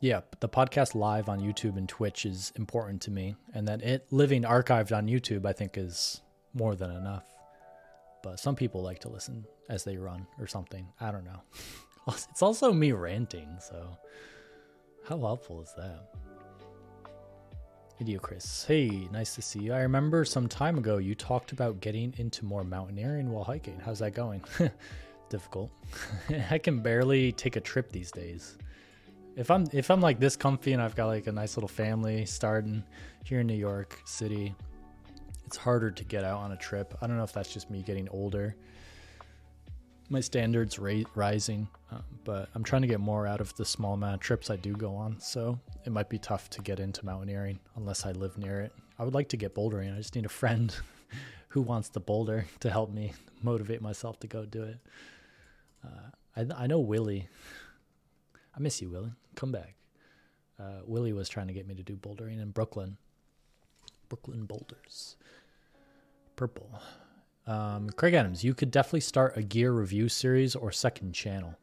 yeah, the podcast live on YouTube and Twitch is important to me, and that it living archived on YouTube I think is more than enough but some people like to listen as they run or something. I don't know. It's also me ranting, so how helpful is that? Idio Chris, hey, nice to see you. I remember some time ago you talked about getting into more mountaineering while hiking. How's that going? Difficult. I can barely take a trip these days. If I'm if I'm like this comfy and I've got like a nice little family starting here in New York City, it's harder to get out on a trip. I don't know if that's just me getting older. my standards ra- rising, um, but I'm trying to get more out of the small amount of trips I do go on. So it might be tough to get into mountaineering unless I live near it. I would like to get bouldering. I just need a friend who wants to boulder to help me motivate myself to go do it. Uh, I, I know Willie. I miss you, Willie. Come back. Uh, Willie was trying to get me to do bouldering in Brooklyn. Brooklyn Boulders. Purple. Um, Kraig Adams, you could definitely start a gear review series or second channel.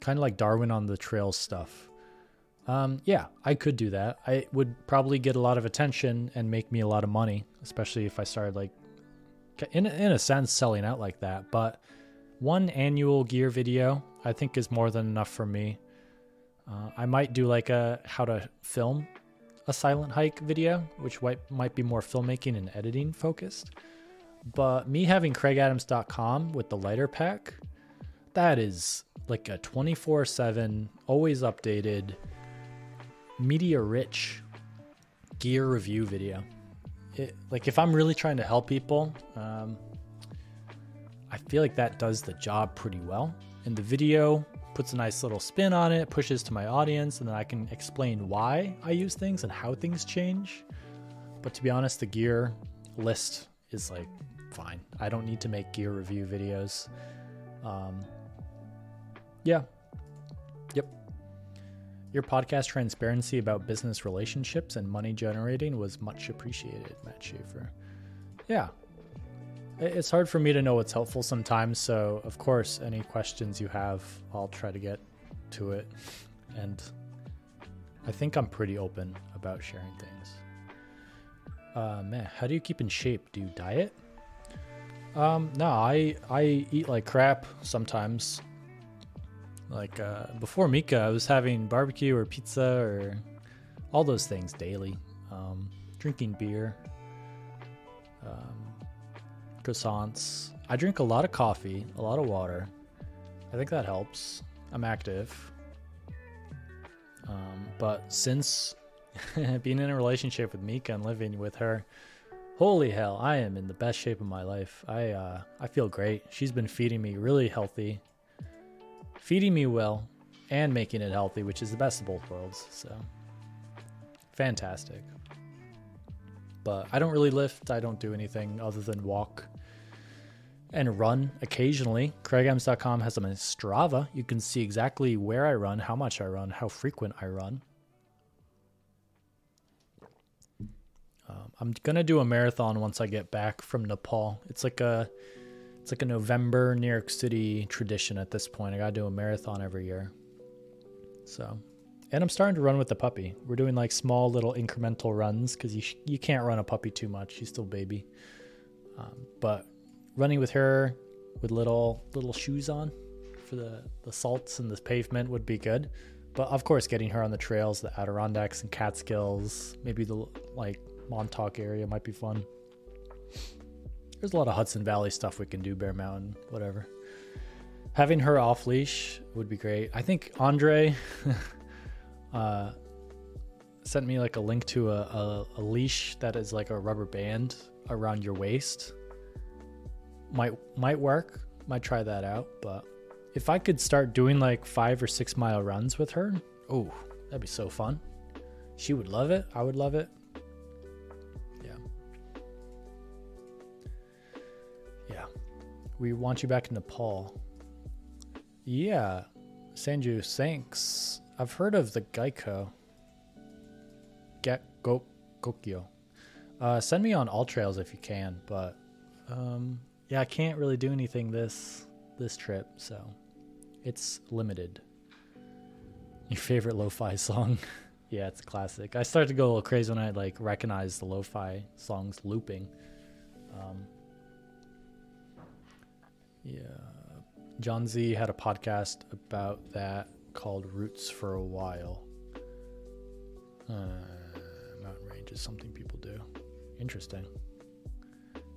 Kind of like Darwin on the trails stuff. Um, yeah, I could do that. I would probably get a lot of attention and make me a lot of money, especially if I started like, in in a sense, selling out like that. But one annual gear video, I think, is more than enough for me. Uh, I might do like a how to film a silent hike video, which might be more filmmaking and editing focused. But me having KraigAdams.com with the lighter pack, that is like a 24 7, always updated, media rich gear review video. It, like if I'm really trying to help people, um, I feel like that does the job pretty well. And the video puts a nice little spin on it, pushes to my audience, and then I can explain why I use things and how things change. But to be honest, the gear list is like fine. I don't need to make gear review videos. Um, yeah. Yep. Your podcast transparency about business relationships and money generating was much appreciated, Matt Schaefer. Yeah. It's hard for me to know what's helpful sometimes, so of course, any questions you have, I'll try to get to it. And I think I'm pretty open about sharing things. Uh, man, how do you keep in shape? Do you diet? Um, no, I I eat like crap sometimes. Like uh, before Mika, I was having barbecue or pizza or all those things daily. Um, drinking beer, um, croissants. I drink a lot of coffee, a lot of water. I think that helps. I'm active. Um, but since being in a relationship with Mika and living with her, holy hell, I am in the best shape of my life. I uh, I feel great. She's been feeding me really healthy, feeding me well, and making it healthy, which is the best of both worlds. So fantastic. But I don't really lift. I don't do anything other than walk and run occasionally. KraigAdams.com has them Strava. You can see exactly where I run, how much I run, how frequent I run. Um, I'm gonna do a marathon once I get back from Nepal. It's like a it's like a November New York City tradition at this point. I gotta do a marathon every year. So, and I'm starting to run with the puppy. We're doing like small little incremental runs because you sh- you can't run a puppy too much. She's still baby. Um, but running with her with little little shoes on for the the salts and the pavement would be good. But of course, getting her on the trails, the Adirondacks and Catskills, maybe the like Montauk area might be fun. There's a lot of Hudson Valley stuff we can do, Bear Mountain, whatever. Having her off leash would be great. I think Andre uh, sent me like a link to a, a, a leash that is like a rubber band around your waist. Might might work. Might try that out. But if I could start doing like five or six mile runs with her, oh, that'd be so fun. She would love it. I would love it. Yeah. Yeah. We want you back in Nepal. Yeah, Sanju, thanks. I've heard of the Geico. Get go Gokyo. Uh, send me on AllTrails if you can, but um, yeah, I can't really do anything this this trip, so it's limited. Your favorite lo-fi song? yeah, it's a classic. I started to go a little crazy when I like recognized the lo-fi songs looping. Um, yeah. John Z had a podcast about that called Roots for a while. Uh, mountain range is something people do. Interesting.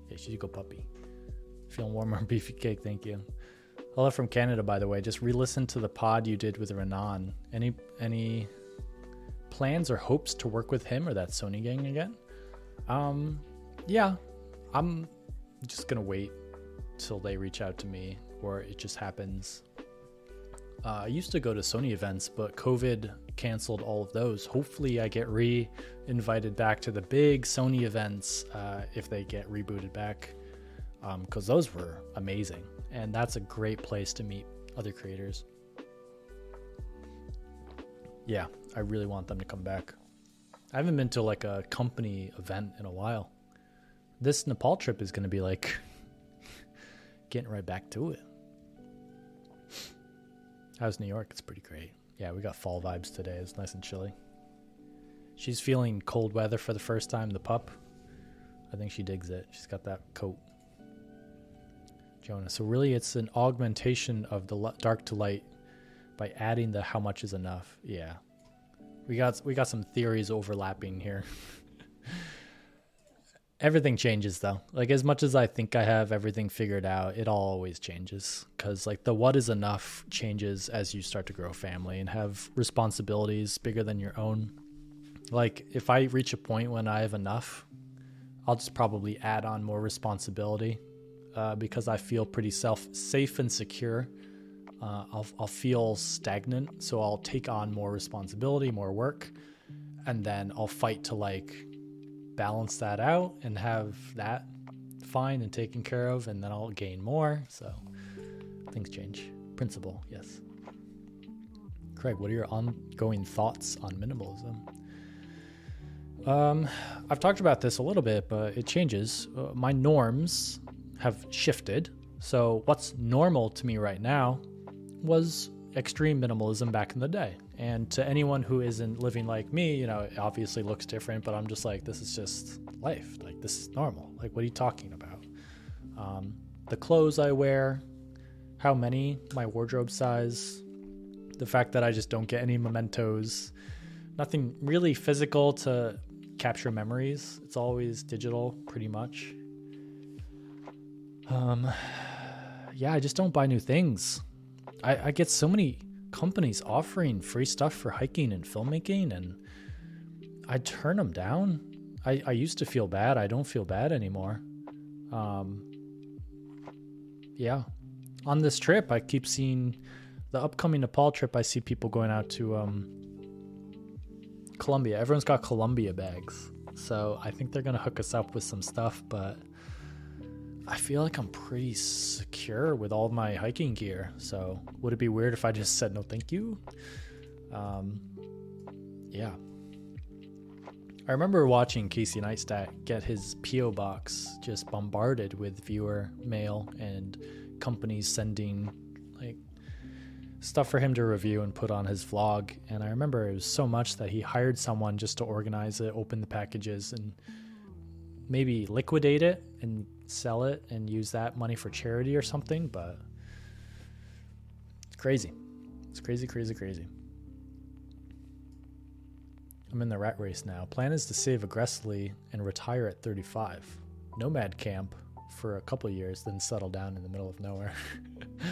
Yeah, she's a go puppy. Feeling warmer, beefy cake, thank you. Hello from Canada, by the way. Just re-listen to the pod you did with Renan. Any any plans or hopes to work with him or that Sony gang again? Um, yeah, I'm just gonna wait till they reach out to me or it just happens. Uh, I used to go to Sony events, but COVID canceled all of those. Hopefully, I get re invited back to the big Sony events uh, if they get rebooted back, because um, those were amazing. And that's a great place to meet other creators. Yeah, I really want them to come back. I haven't been to like a company event in a while. This Nepal trip is going to be like getting right back to it. How's New York? It's pretty great. Yeah, we got fall vibes today. It's nice and chilly. She's feeling cold weather for the first time, the pup. I think she digs it. She's got that coat. Jonah. So really it's an augmentation of the dark to light by adding the how much is enough. Yeah. We got we got some theories overlapping here. everything changes though. Like as much as I think I have everything figured out, it all always changes cuz like the what is enough changes as you start to grow family and have responsibilities bigger than your own. Like if I reach a point when I have enough, I'll just probably add on more responsibility uh, because I feel pretty self safe and secure. Uh, I'll, I'll feel stagnant, so I'll take on more responsibility, more work, and then I'll fight to like balance that out and have that fine and taken care of, and then I'll gain more. So things change. Principle, yes. Kraig, what are your ongoing thoughts on minimalism? Um, I've talked about this a little bit, but it changes. Uh, my norms have shifted. So, what's normal to me right now was extreme minimalism back in the day. And to anyone who isn't living like me, you know, it obviously looks different, but I'm just like, this is just life. Like, this is normal. Like, what are you talking about? Um, the clothes I wear, how many, my wardrobe size, the fact that I just don't get any mementos, nothing really physical to capture memories. It's always digital, pretty much. Um, yeah, I just don't buy new things. I, I get so many companies offering free stuff for hiking and filmmaking, and I turn them down. I, I used to feel bad. I don't feel bad anymore. Um, yeah. On this trip, I keep seeing the upcoming Nepal trip. I see people going out to um, Colombia. Everyone's got Colombia bags. So I think they're going to hook us up with some stuff, but I feel like I'm pretty secure with all my hiking gear. So would it be weird if I just said no thank you? Um, yeah. I remember watching Casey Neistat get his P.O. box just bombarded with viewer mail and companies sending like stuff for him to review and put on his vlog. And I remember it was so much that he hired someone just to organize it, open the packages, and maybe liquidate it and sell it and use that money for charity or something, but it's crazy. It's crazy, crazy, crazy. I'm in the rat race now. Plan is to save aggressively and retire at 35. Nomad camp for a couple years, then settle down in the middle of nowhere.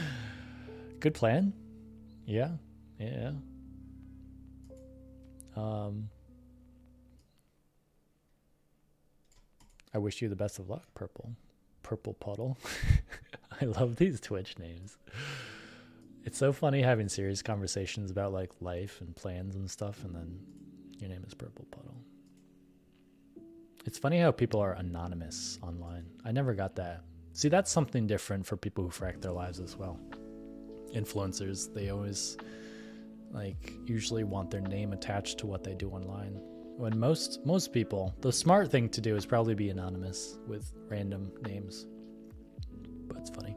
Good plan. Yeah. Yeah. Um, I wish you the best of luck, Purple. Purple Puddle. I love these Twitch names. It's so funny having serious conversations about like life and plans and stuff, and then your name is Purple Puddle. It's funny how people are anonymous online. I never got that. See, that's something different for people who frack their lives as well. Influencers, they always like usually want their name attached to what they do online when most most people the smart thing to do is probably be anonymous with random names. But it's funny.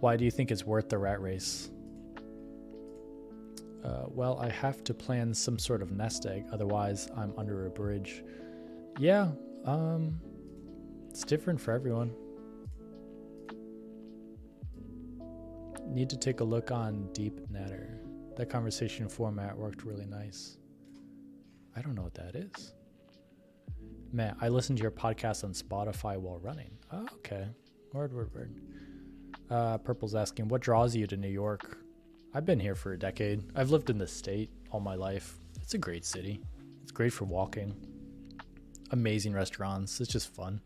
Why do you think it's worth the rat race? Uh, well i have to plan some sort of nest egg otherwise i'm under a bridge. Yeah um it's different for everyone. Need to take a look on deep natter that conversation format worked really nice. I don't know what that is. Man, I listened to your podcast on Spotify while running. Oh, okay. Word, word, word. Uh, Purple's asking, what draws you to New York? I've been here for a decade. I've lived in the state all my life. It's a great city. It's great for walking. Amazing restaurants. It's just fun.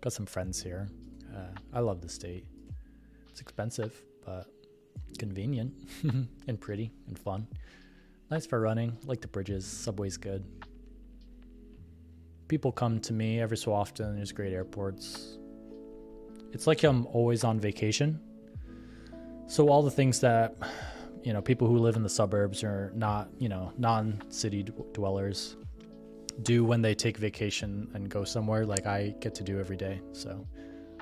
Got some friends here. Uh, I love the state. It's expensive, but convenient and pretty and fun. Nice for running. Like the bridges. Subway's good. People come to me every so often. There's great airports. It's like I'm always on vacation. So all the things that you know people who live in the suburbs or not you know non-city dwellers do when they take vacation and go somewhere like I get to do every day. So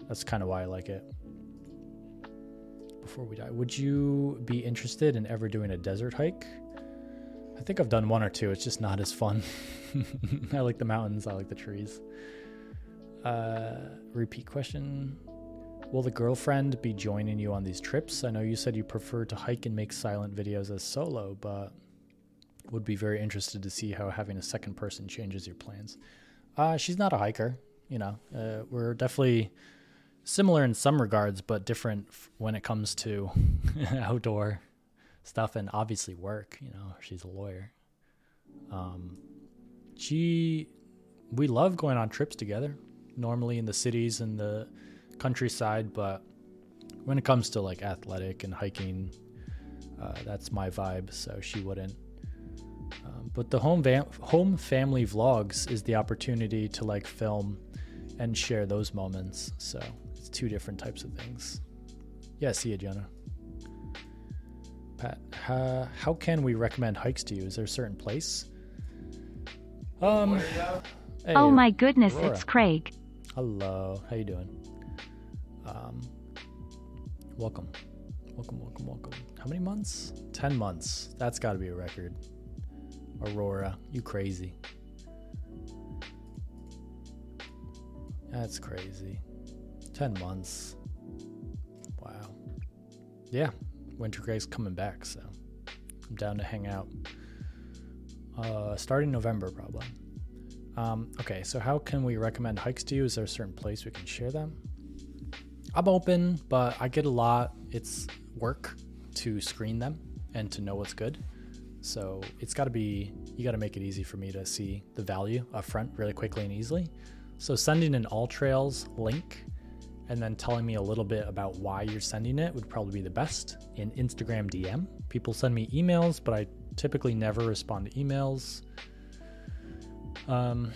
that's kind of why I like it. Before we die, would you be interested in ever doing a desert hike? I think I've done one or two. It's just not as fun. I like the mountains, I like the trees. Uh, repeat question Will the girlfriend be joining you on these trips? I know you said you prefer to hike and make silent videos as solo, but would be very interested to see how having a second person changes your plans. Uh, she's not a hiker, you know. Uh, we're definitely similar in some regards, but different when it comes to outdoor stuff and obviously work. You know, she's a lawyer. Um, she, we love going on trips together. Normally in the cities and the countryside, but when it comes to like athletic and hiking, uh, that's my vibe. So she wouldn't. Um, but the home va- home family vlogs is the opportunity to like film and share those moments. So it's two different types of things. Yeah, see you, Jenna. Pat, how, how can we recommend hikes to you? Is there a certain place? Um. Hey, oh my goodness, Aurora. it's Kraig. Hello, how you doing? Um, welcome, welcome, welcome, welcome. How many months? Ten months. That's got to be a record. Aurora, you crazy? That's crazy. Ten months. Wow. Yeah, Winter Kraig's coming back, so I'm down to hang out. Uh, starting November, probably. Um, okay, so how can we recommend hikes to you? Is there a certain place we can share them? I'm open, but I get a lot. It's work to screen them and to know what's good. So it's got to be, you got to make it easy for me to see the value up front really quickly and easily. So sending an AllTrails link and then telling me a little bit about why you're sending it would probably be the best in Instagram DM. People send me emails, but I typically never respond to emails. Um,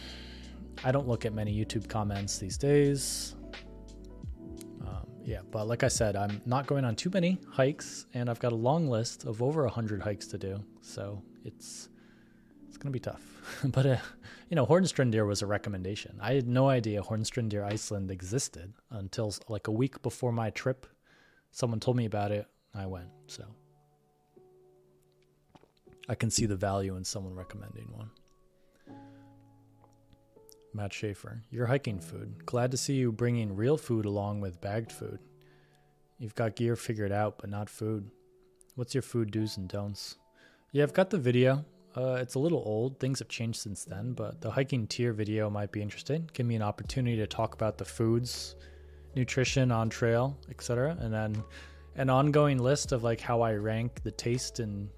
I don't look at many YouTube comments these days. Um, yeah, but like I said, I'm not going on too many hikes, and I've got a long list of over hundred hikes to do. So it's it's gonna be tough. but uh, you know, Hornstrandir was a recommendation. I had no idea Hornstrandir Iceland existed until like a week before my trip. Someone told me about it. I went. So I can see the value in someone recommending one. Matt Schaefer, your hiking food. Glad to see you bringing real food along with bagged food. You've got gear figured out, but not food. What's your food do's and don'ts? Yeah, I've got the video. Uh, it's a little old. Things have changed since then, but the hiking tier video might be interesting. Give me an opportunity to talk about the foods, nutrition on trail, etc., and then an ongoing list of like how I rank the taste and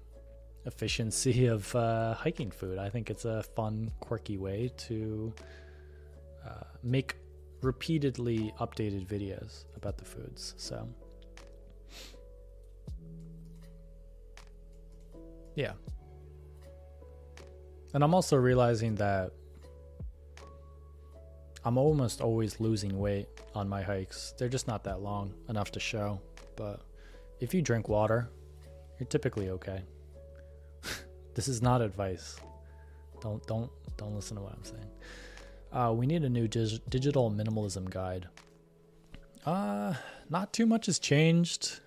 efficiency of uh, hiking food. I think it's a fun, quirky way to uh, make repeatedly updated videos about the foods. So, yeah. And I'm also realizing that I'm almost always losing weight on my hikes. They're just not that long enough to show. But if you drink water, you're typically okay. this is not advice. Don't don't don't listen to what I'm saying. Uh, we need a new dig- digital minimalism guide. Uh, not too much has changed.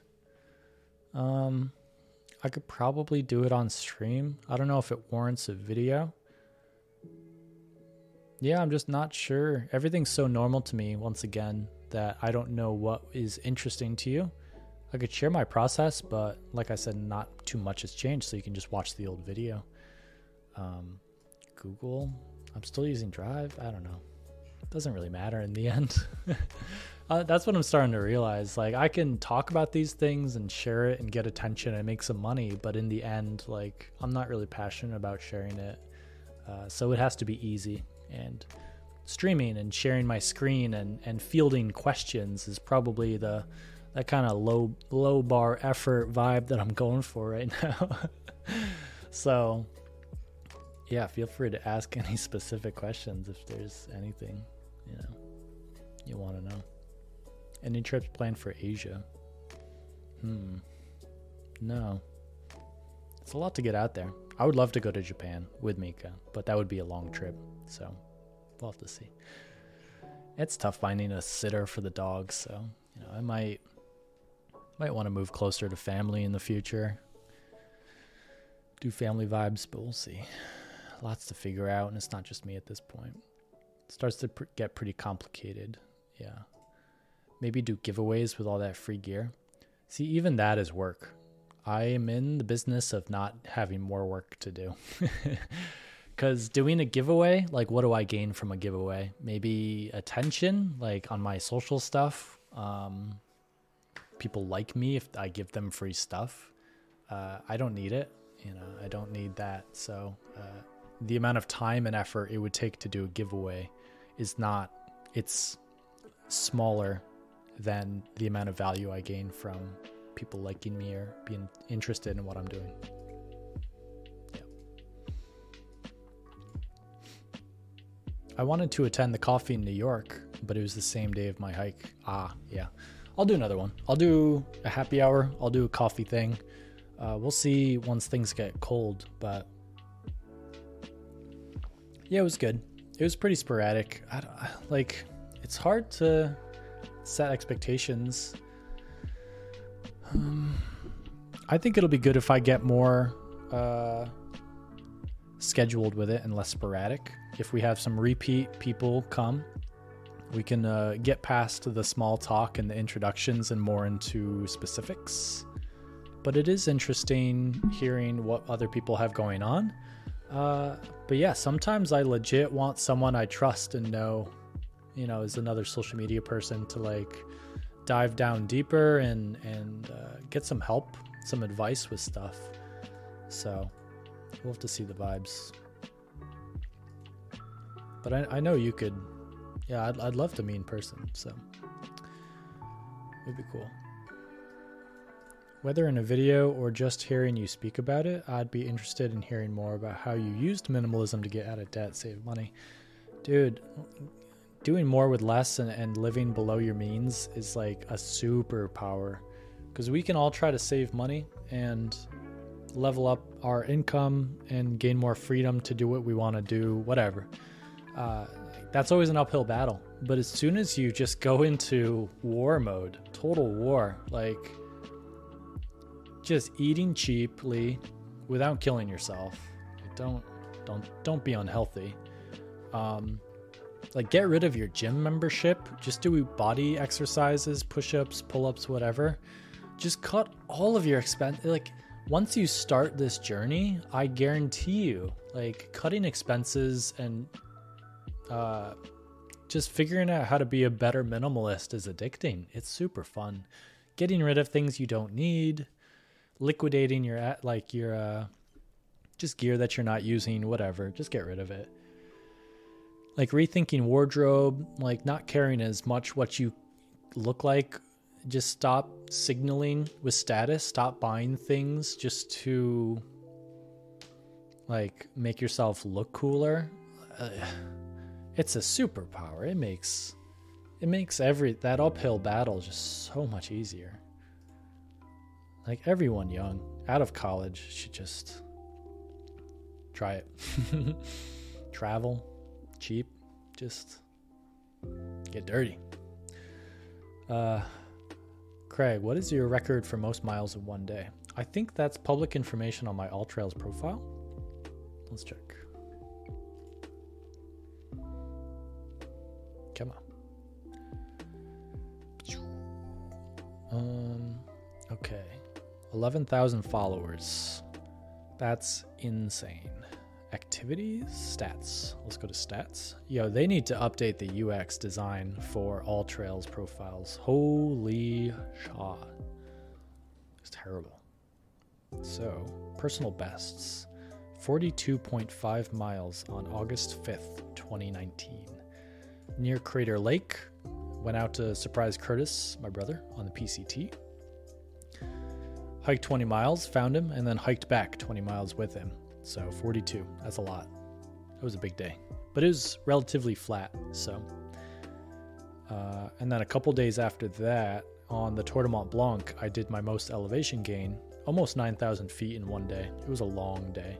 Um, I could probably do it on stream. I don't know if it warrants a video. Yeah, I'm just not sure. Everything's so normal to me once again that I don't know what is interesting to you. I could share my process, but like I said, not too much has changed, so you can just watch the old video. Um, Google, I'm still using Drive. I don't know. It doesn't really matter in the end. Uh, that's what I'm starting to realize. Like, I can talk about these things and share it and get attention and make some money, but in the end, like, I'm not really passionate about sharing it. Uh, so it has to be easy. And streaming and sharing my screen and, and fielding questions is probably the that kind of low low bar effort vibe that I'm going for right now. so yeah, feel free to ask any specific questions if there's anything, you know, you want to know. Any trips planned for Asia? Hmm. No. It's a lot to get out there. I would love to go to Japan with Mika, but that would be a long trip. So we'll have to see. It's tough finding a sitter for the dogs, so you know, I might might want to move closer to family in the future. Do family vibes, but we'll see. Lots to figure out, and it's not just me at this point. It starts to pr- get pretty complicated. Yeah. Maybe do giveaways with all that free gear. See, even that is work. I am in the business of not having more work to do. Because doing a giveaway, like, what do I gain from a giveaway? Maybe attention, like on my social stuff. Um, people like me if I give them free stuff. Uh, I don't need it. You know, I don't need that. So, uh, the amount of time and effort it would take to do a giveaway is not, it's smaller than the amount of value I gain from people liking me or being interested in what I'm doing. Yeah. I wanted to attend the coffee in New York, but it was the same day of my hike. Ah, yeah. I'll do another one. I'll do a happy hour. I'll do a coffee thing. Uh, we'll see once things get cold, but yeah, it was good. It was pretty sporadic. I, like, it's hard to set expectations. Um, I think it'll be good if I get more uh, scheduled with it and less sporadic. If we have some repeat people come, we can uh, get past the small talk and the introductions and more into specifics. But it is interesting hearing what other people have going on. Uh, but yeah, sometimes I legit want someone I trust and know you know, as another social media person to like dive down deeper and and uh, get some help, some advice with stuff. So we'll have to see the vibes. But I, I know you could, yeah, I'd, I'd love to meet in person. So it'd be cool. Whether in a video or just hearing you speak about it, I'd be interested in hearing more about how you used minimalism to get out of debt, save money. Dude, doing more with less and, and living below your means is like a superpower. Because we can all try to save money and level up our income and gain more freedom to do what we want to do whatever. Uh, that's always an uphill battle. But as soon as you just go into war mode total war like just eating cheaply without killing yourself don't don't don't be unhealthy. Um, like get rid of your gym membership. Just do body exercises push-ups pull-ups whatever. Just cut all of your expense like once you start this journey i guarantee you like cutting expenses and uh just figuring out how to be a better minimalist is addicting. It's super fun. Getting rid of things you don't need liquidating your like your uh just gear that you're not using whatever. Just get rid of it like rethinking wardrobe, like not caring as much what you look like. Just stop signaling with status, stop buying things just to like make yourself look cooler. Uh, it's a superpower. It makes it makes every that uphill battle just so much easier. Like everyone young out of college should just try it. Travel, cheap. Just get dirty. Uh, Kraig, what is your record for most miles in one day? I think that's public information on my AllTrails profile. Let's check. Come on. Um, okay. 11,000 followers. That's insane activities stats let's go to stats yo they need to update the ux design for AllTrails profiles holy shaw it's terrible so personal bests 42.5 miles on august 5th 2019 near Crater Lake. Went out to surprise Curtis, my brother, on the PCT. Hiked 20 miles, found him, and then hiked back 20 miles with him. So 42. That's a lot. It was a big day, but it was relatively flat. So, uh, and then a couple days after that, on the Tour de Mont Blanc, I did my most elevation gain, almost 9,000 feet in one day. It was a long day.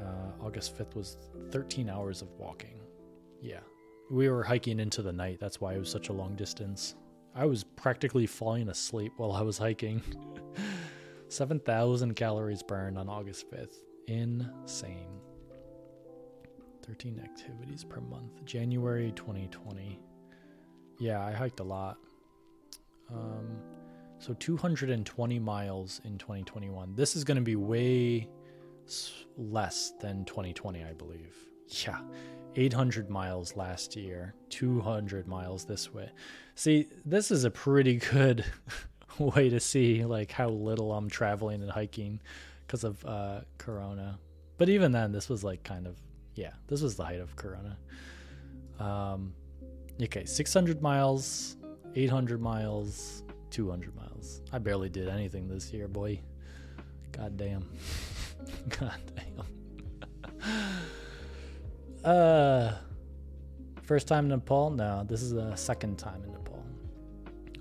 Uh, August 5th was 13 hours of walking. Yeah. We were hiking into the night. That's why it was such a long distance. I was practically falling asleep while I was hiking. 7,000 calories burned on August 5th. Insane. 13 activities per month. January 2020. Yeah, I hiked a lot. Um, so 220 miles in 2021. This is going to be way less than 2020, I believe. Yeah. 800 miles last year, 200 miles this way. See, this is a pretty good way to see like how little I'm traveling and hiking because of uh, Corona. But even then, this was like kind of yeah, this was the height of Corona. Um, okay, 600 miles, 800 miles, 200 miles. I barely did anything this year, boy. God damn. God damn. uh, first time in Nepal? No, this is the second time in Nepal.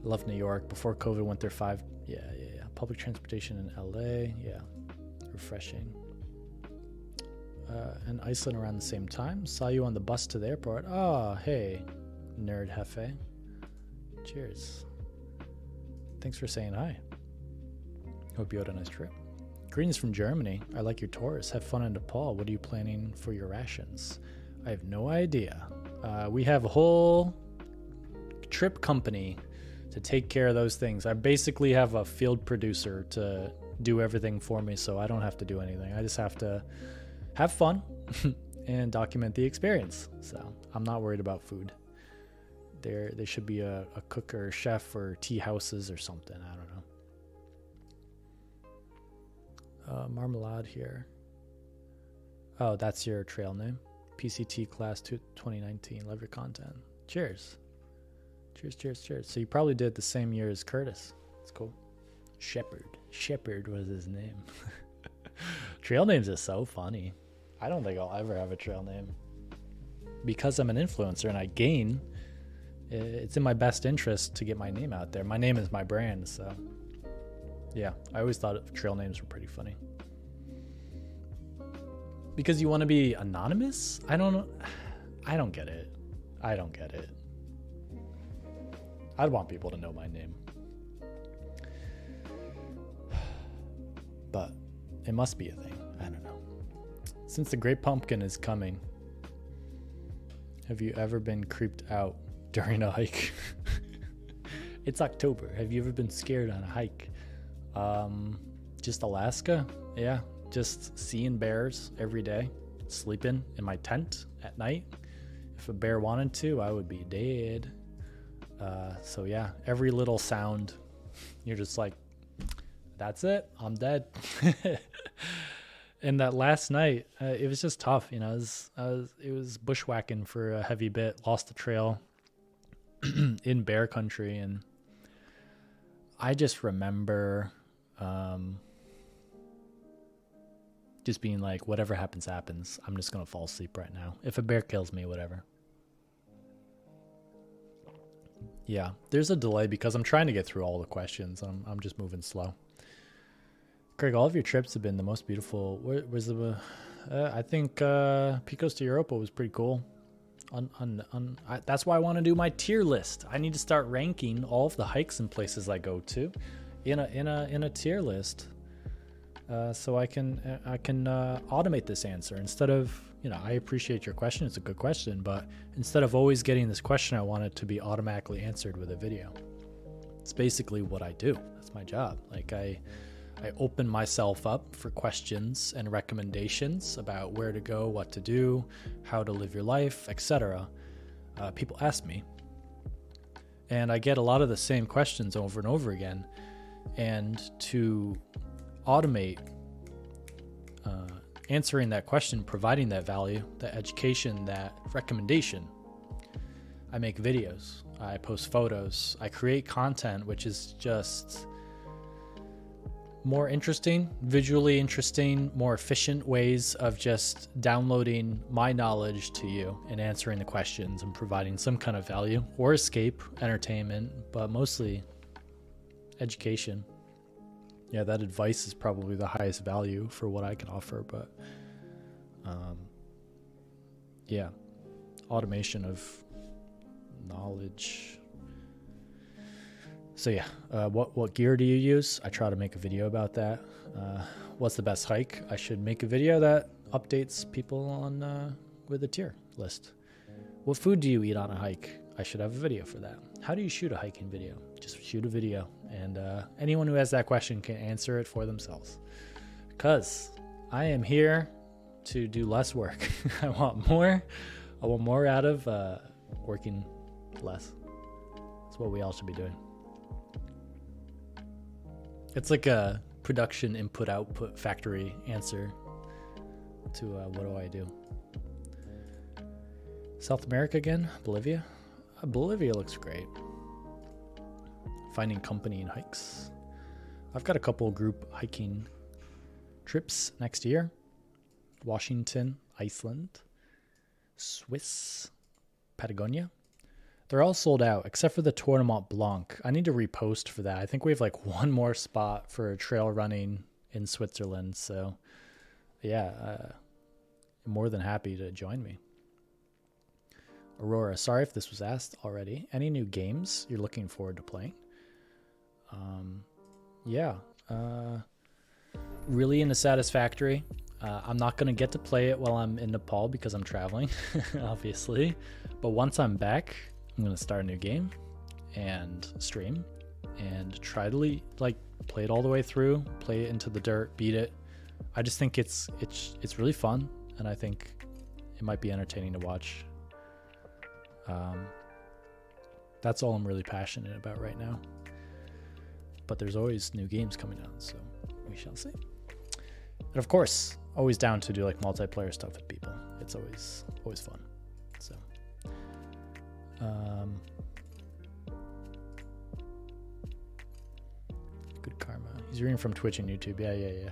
Left New York before COVID went there five. Yeah, yeah, yeah. Public transportation in LA. Yeah, refreshing. Uh, and Iceland around the same time. Saw you on the bus to the airport. Oh, hey, nerd hefe. Cheers. Thanks for saying hi. Hope you had a nice trip. Greetings from Germany. I like your tours. Have fun in Nepal. What are you planning for your rations? I have no idea. Uh, we have a whole trip company to take care of those things. I basically have a field producer to do everything for me, so I don't have to do anything. I just have to have fun and document the experience. So I'm not worried about food. There, there should be a, a cook or a chef or tea houses or something. I don't know. Uh, marmalade here. Oh, that's your trail name. PCT class 2019. Love your content. Cheers. Cheers, cheers, cheers. So you probably did the same year as Curtis. It's cool. Shepherd. Shepherd was his name. trail names is so funny. I don't think I'll ever have a trail name. Because I'm an influencer and I gain, it's in my best interest to get my name out there. My name is my brand, so yeah, I always thought trail names were pretty funny. Because you want to be anonymous? I don't I don't get it. I don't get it. I'd want people to know my name. But it must be a thing. I don't know. Since the Great Pumpkin is coming, have you ever been creeped out during a hike? it's October. Have you ever been scared on a hike? Um, just Alaska? Yeah, just seeing bears every day, sleeping in my tent at night. If a bear wanted to, I would be dead. Uh, so yeah, every little sound, you're just like, that's it, I'm dead. and that last night, uh, it was just tough. You know, it was, was, it was bushwhacking for a heavy bit. Lost the trail in bear country, and I just remember um, just being like, whatever happens, happens. I'm just gonna fall asleep right now. If a bear kills me, whatever. Yeah, there's a delay because I'm trying to get through all the questions. I'm I'm just moving slow. Kraig, all of your trips have been the most beautiful. Where was the? Uh, I think uh, Picos de Europa was pretty cool. On, on, on, I, that's why I want to do my tier list. I need to start ranking all of the hikes and places I go to, in a in a in a tier list, uh, so I can uh, I can uh, automate this answer instead of you know I appreciate your question. It's a good question, but instead of always getting this question, I want it to be automatically answered with a video. It's basically what I do. That's my job. Like I I open myself up for questions and recommendations about where to go, what to do, how to live your life, etc. Uh, people ask me. And I get a lot of the same questions over and over again. And to automate uh, answering that question, providing that value, that education, that recommendation, I make videos, I post photos, I create content, which is just more interesting, visually interesting, more efficient ways of just downloading my knowledge to you and answering the questions and providing some kind of value or escape, entertainment, but mostly education. Yeah, that advice is probably the highest value for what I can offer, but um, yeah, automation of knowledge so yeah, uh, what what gear do you use? I try to make a video about that. Uh, what's the best hike? I should make a video that updates people on uh, with a tier list. What food do you eat on a hike? I should have a video for that. How do you shoot a hiking video? Just shoot a video, and uh, anyone who has that question can answer it for themselves. Because I am here to do less work. I want more. I want more out of uh, working less. That's what we all should be doing. It's like a production input output factory answer to uh, what do I do? South America again? Bolivia? Bolivia looks great. Finding company in hikes. I've got a couple group hiking trips next year Washington, Iceland, Swiss, Patagonia. They're all sold out except for the Tour de Mont Blanc. I need to repost for that. I think we have like one more spot for trail running in Switzerland. So, yeah, uh, more than happy to join me. Aurora, sorry if this was asked already. Any new games you're looking forward to playing? Um, yeah, uh, really into Satisfactory. Uh, I'm not going to get to play it while I'm in Nepal because I'm traveling, obviously. But once I'm back, I'm gonna start a new game and stream and try to like play it all the way through, play it into the dirt, beat it. I just think it's it's it's really fun, and I think it might be entertaining to watch. Um, that's all I'm really passionate about right now. But there's always new games coming out, so we shall see. And of course, always down to do like multiplayer stuff with people. It's always always fun. So. Um, good karma. He's reading from Twitch and YouTube. Yeah, yeah, yeah.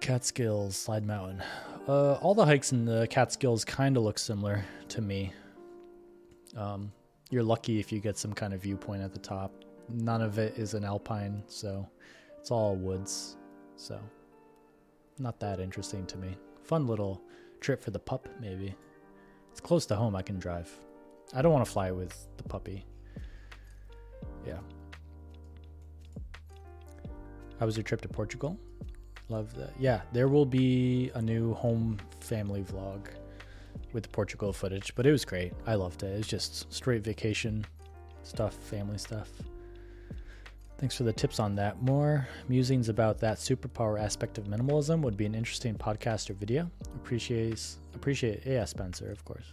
Catskills, Slide Mountain. Uh, all the hikes in the Catskills kind of look similar to me. Um, you're lucky if you get some kind of viewpoint at the top. None of it is an alpine, so it's all woods. So, not that interesting to me. Fun little trip for the pup, maybe. It's close to home. I can drive. I don't want to fly with the puppy. Yeah. How was your trip to Portugal? Love that. Yeah, there will be a new home family vlog with the Portugal footage, but it was great. I loved it. It was just straight vacation stuff, family stuff. Thanks for the tips on that. More musings about that superpower aspect of minimalism would be an interesting podcast or video. Appreciates appreciate yeah, Spencer, of course.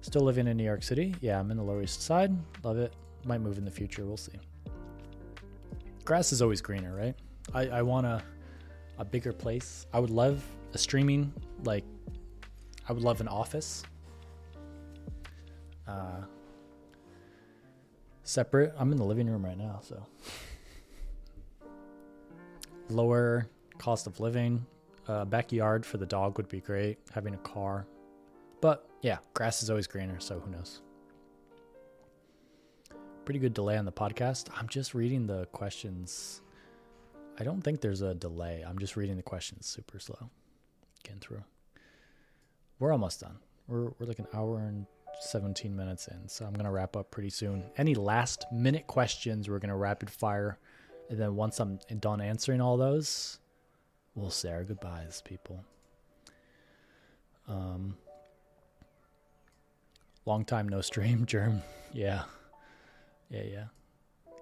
Still living in New York City. Yeah, I'm in the Lower East Side. Love it. Might move in the future. We'll see. Grass is always greener, right? I, I want a, a bigger place. I would love a streaming, like, I would love an office. Uh, separate. I'm in the living room right now, so. Lower cost of living. Uh, backyard for the dog would be great. Having a car. But yeah, grass is always greener, so who knows? Pretty good delay on the podcast. I'm just reading the questions. I don't think there's a delay. I'm just reading the questions super slow. Getting through. We're almost done. We're, we're like an hour and 17 minutes in, so I'm going to wrap up pretty soon. Any last minute questions, we're going to rapid fire. And then once I'm done answering all those, we'll say our goodbyes, people. Um, Long time no stream, Germ. Yeah. Yeah,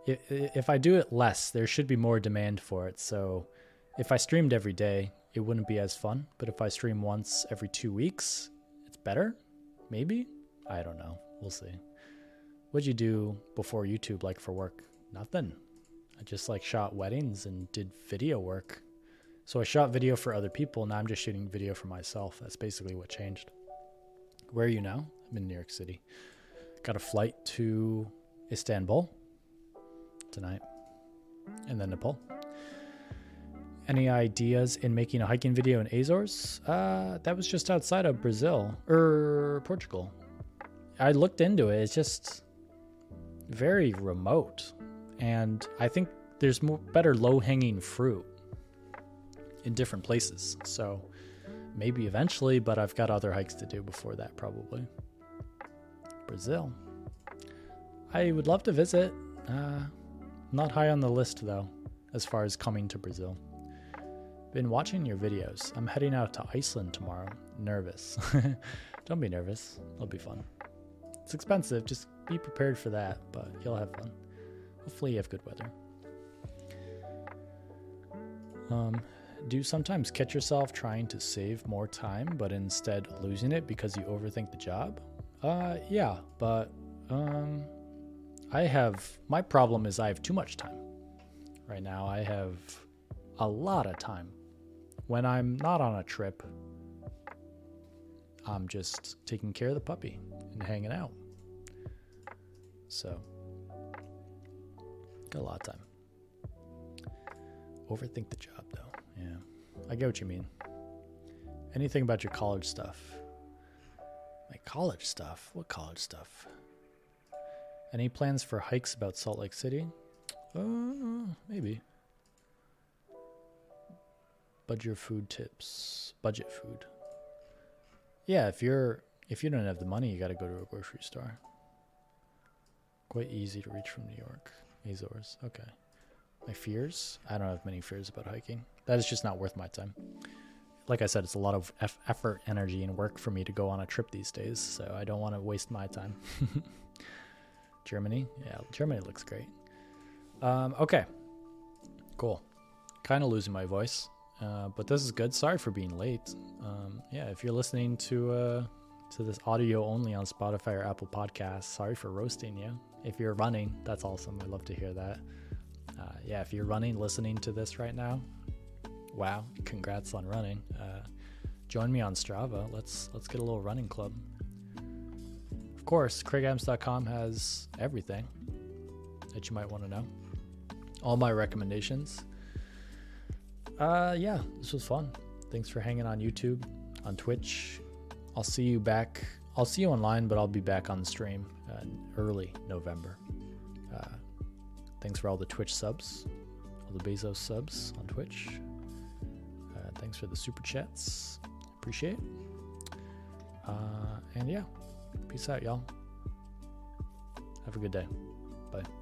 yeah. If I do it less, there should be more demand for it. So if I streamed every day, it wouldn't be as fun. But if I stream once every two weeks, it's better? Maybe? I don't know. We'll see. What'd you do before YouTube like for work? Nothing. I just like shot weddings and did video work. So I shot video for other people. Now I'm just shooting video for myself. That's basically what changed. Where are you now? I'm in New York City. got a flight to Istanbul tonight and then Nepal. Any ideas in making a hiking video in Azores? Uh, that was just outside of Brazil or Portugal. I looked into it. It's just very remote, and I think there's more better low hanging fruit in different places. So maybe eventually, but I've got other hikes to do before that probably. Brazil. I would love to visit. Uh, not high on the list though, as far as coming to Brazil. Been watching your videos. I'm heading out to Iceland tomorrow. Nervous. Don't be nervous. It'll be fun. It's expensive. Just be prepared for that, but you'll have fun. Hopefully, you have good weather. Um, do you sometimes catch yourself trying to save more time, but instead losing it because you overthink the job? Uh, yeah, but um, I have my problem is I have too much time. Right now, I have a lot of time. When I'm not on a trip, I'm just taking care of the puppy and hanging out. So, got a lot of time. Overthink the job, though. Yeah, I get what you mean. Anything about your college stuff? My college stuff? What college stuff? Any plans for hikes about Salt Lake City? Uh, maybe. Budget food tips. Budget food. Yeah, if you're if you don't have the money, you got to go to a grocery store. Quite easy to reach from New York. Azores. Okay. My fears? I don't have many fears about hiking. That is just not worth my time. Like I said, it's a lot of eff- effort, energy, and work for me to go on a trip these days, so I don't want to waste my time. Germany? Yeah, Germany looks great. Um, okay. Cool. Kind of losing my voice, uh, but this is good. Sorry for being late. Um, yeah, if you're listening to uh, to this audio only on Spotify or Apple Podcasts, sorry for roasting you. If you're running, that's awesome. I love to hear that. Uh, yeah, if you're running, listening to this right now, wow, congrats on running. Uh, join me on Strava. Let's let's get a little running club. Of course, KraigAdams.com has everything that you might want to know. All my recommendations. Uh, yeah, this was fun. Thanks for hanging on YouTube, on Twitch. I'll see you back. I'll see you online, but I'll be back on the stream early November. Uh, thanks for all the Twitch subs, all the Bezos subs on Twitch. Uh, thanks for the super chats. Appreciate it. Uh, and yeah, peace out, y'all. Have a good day. Bye.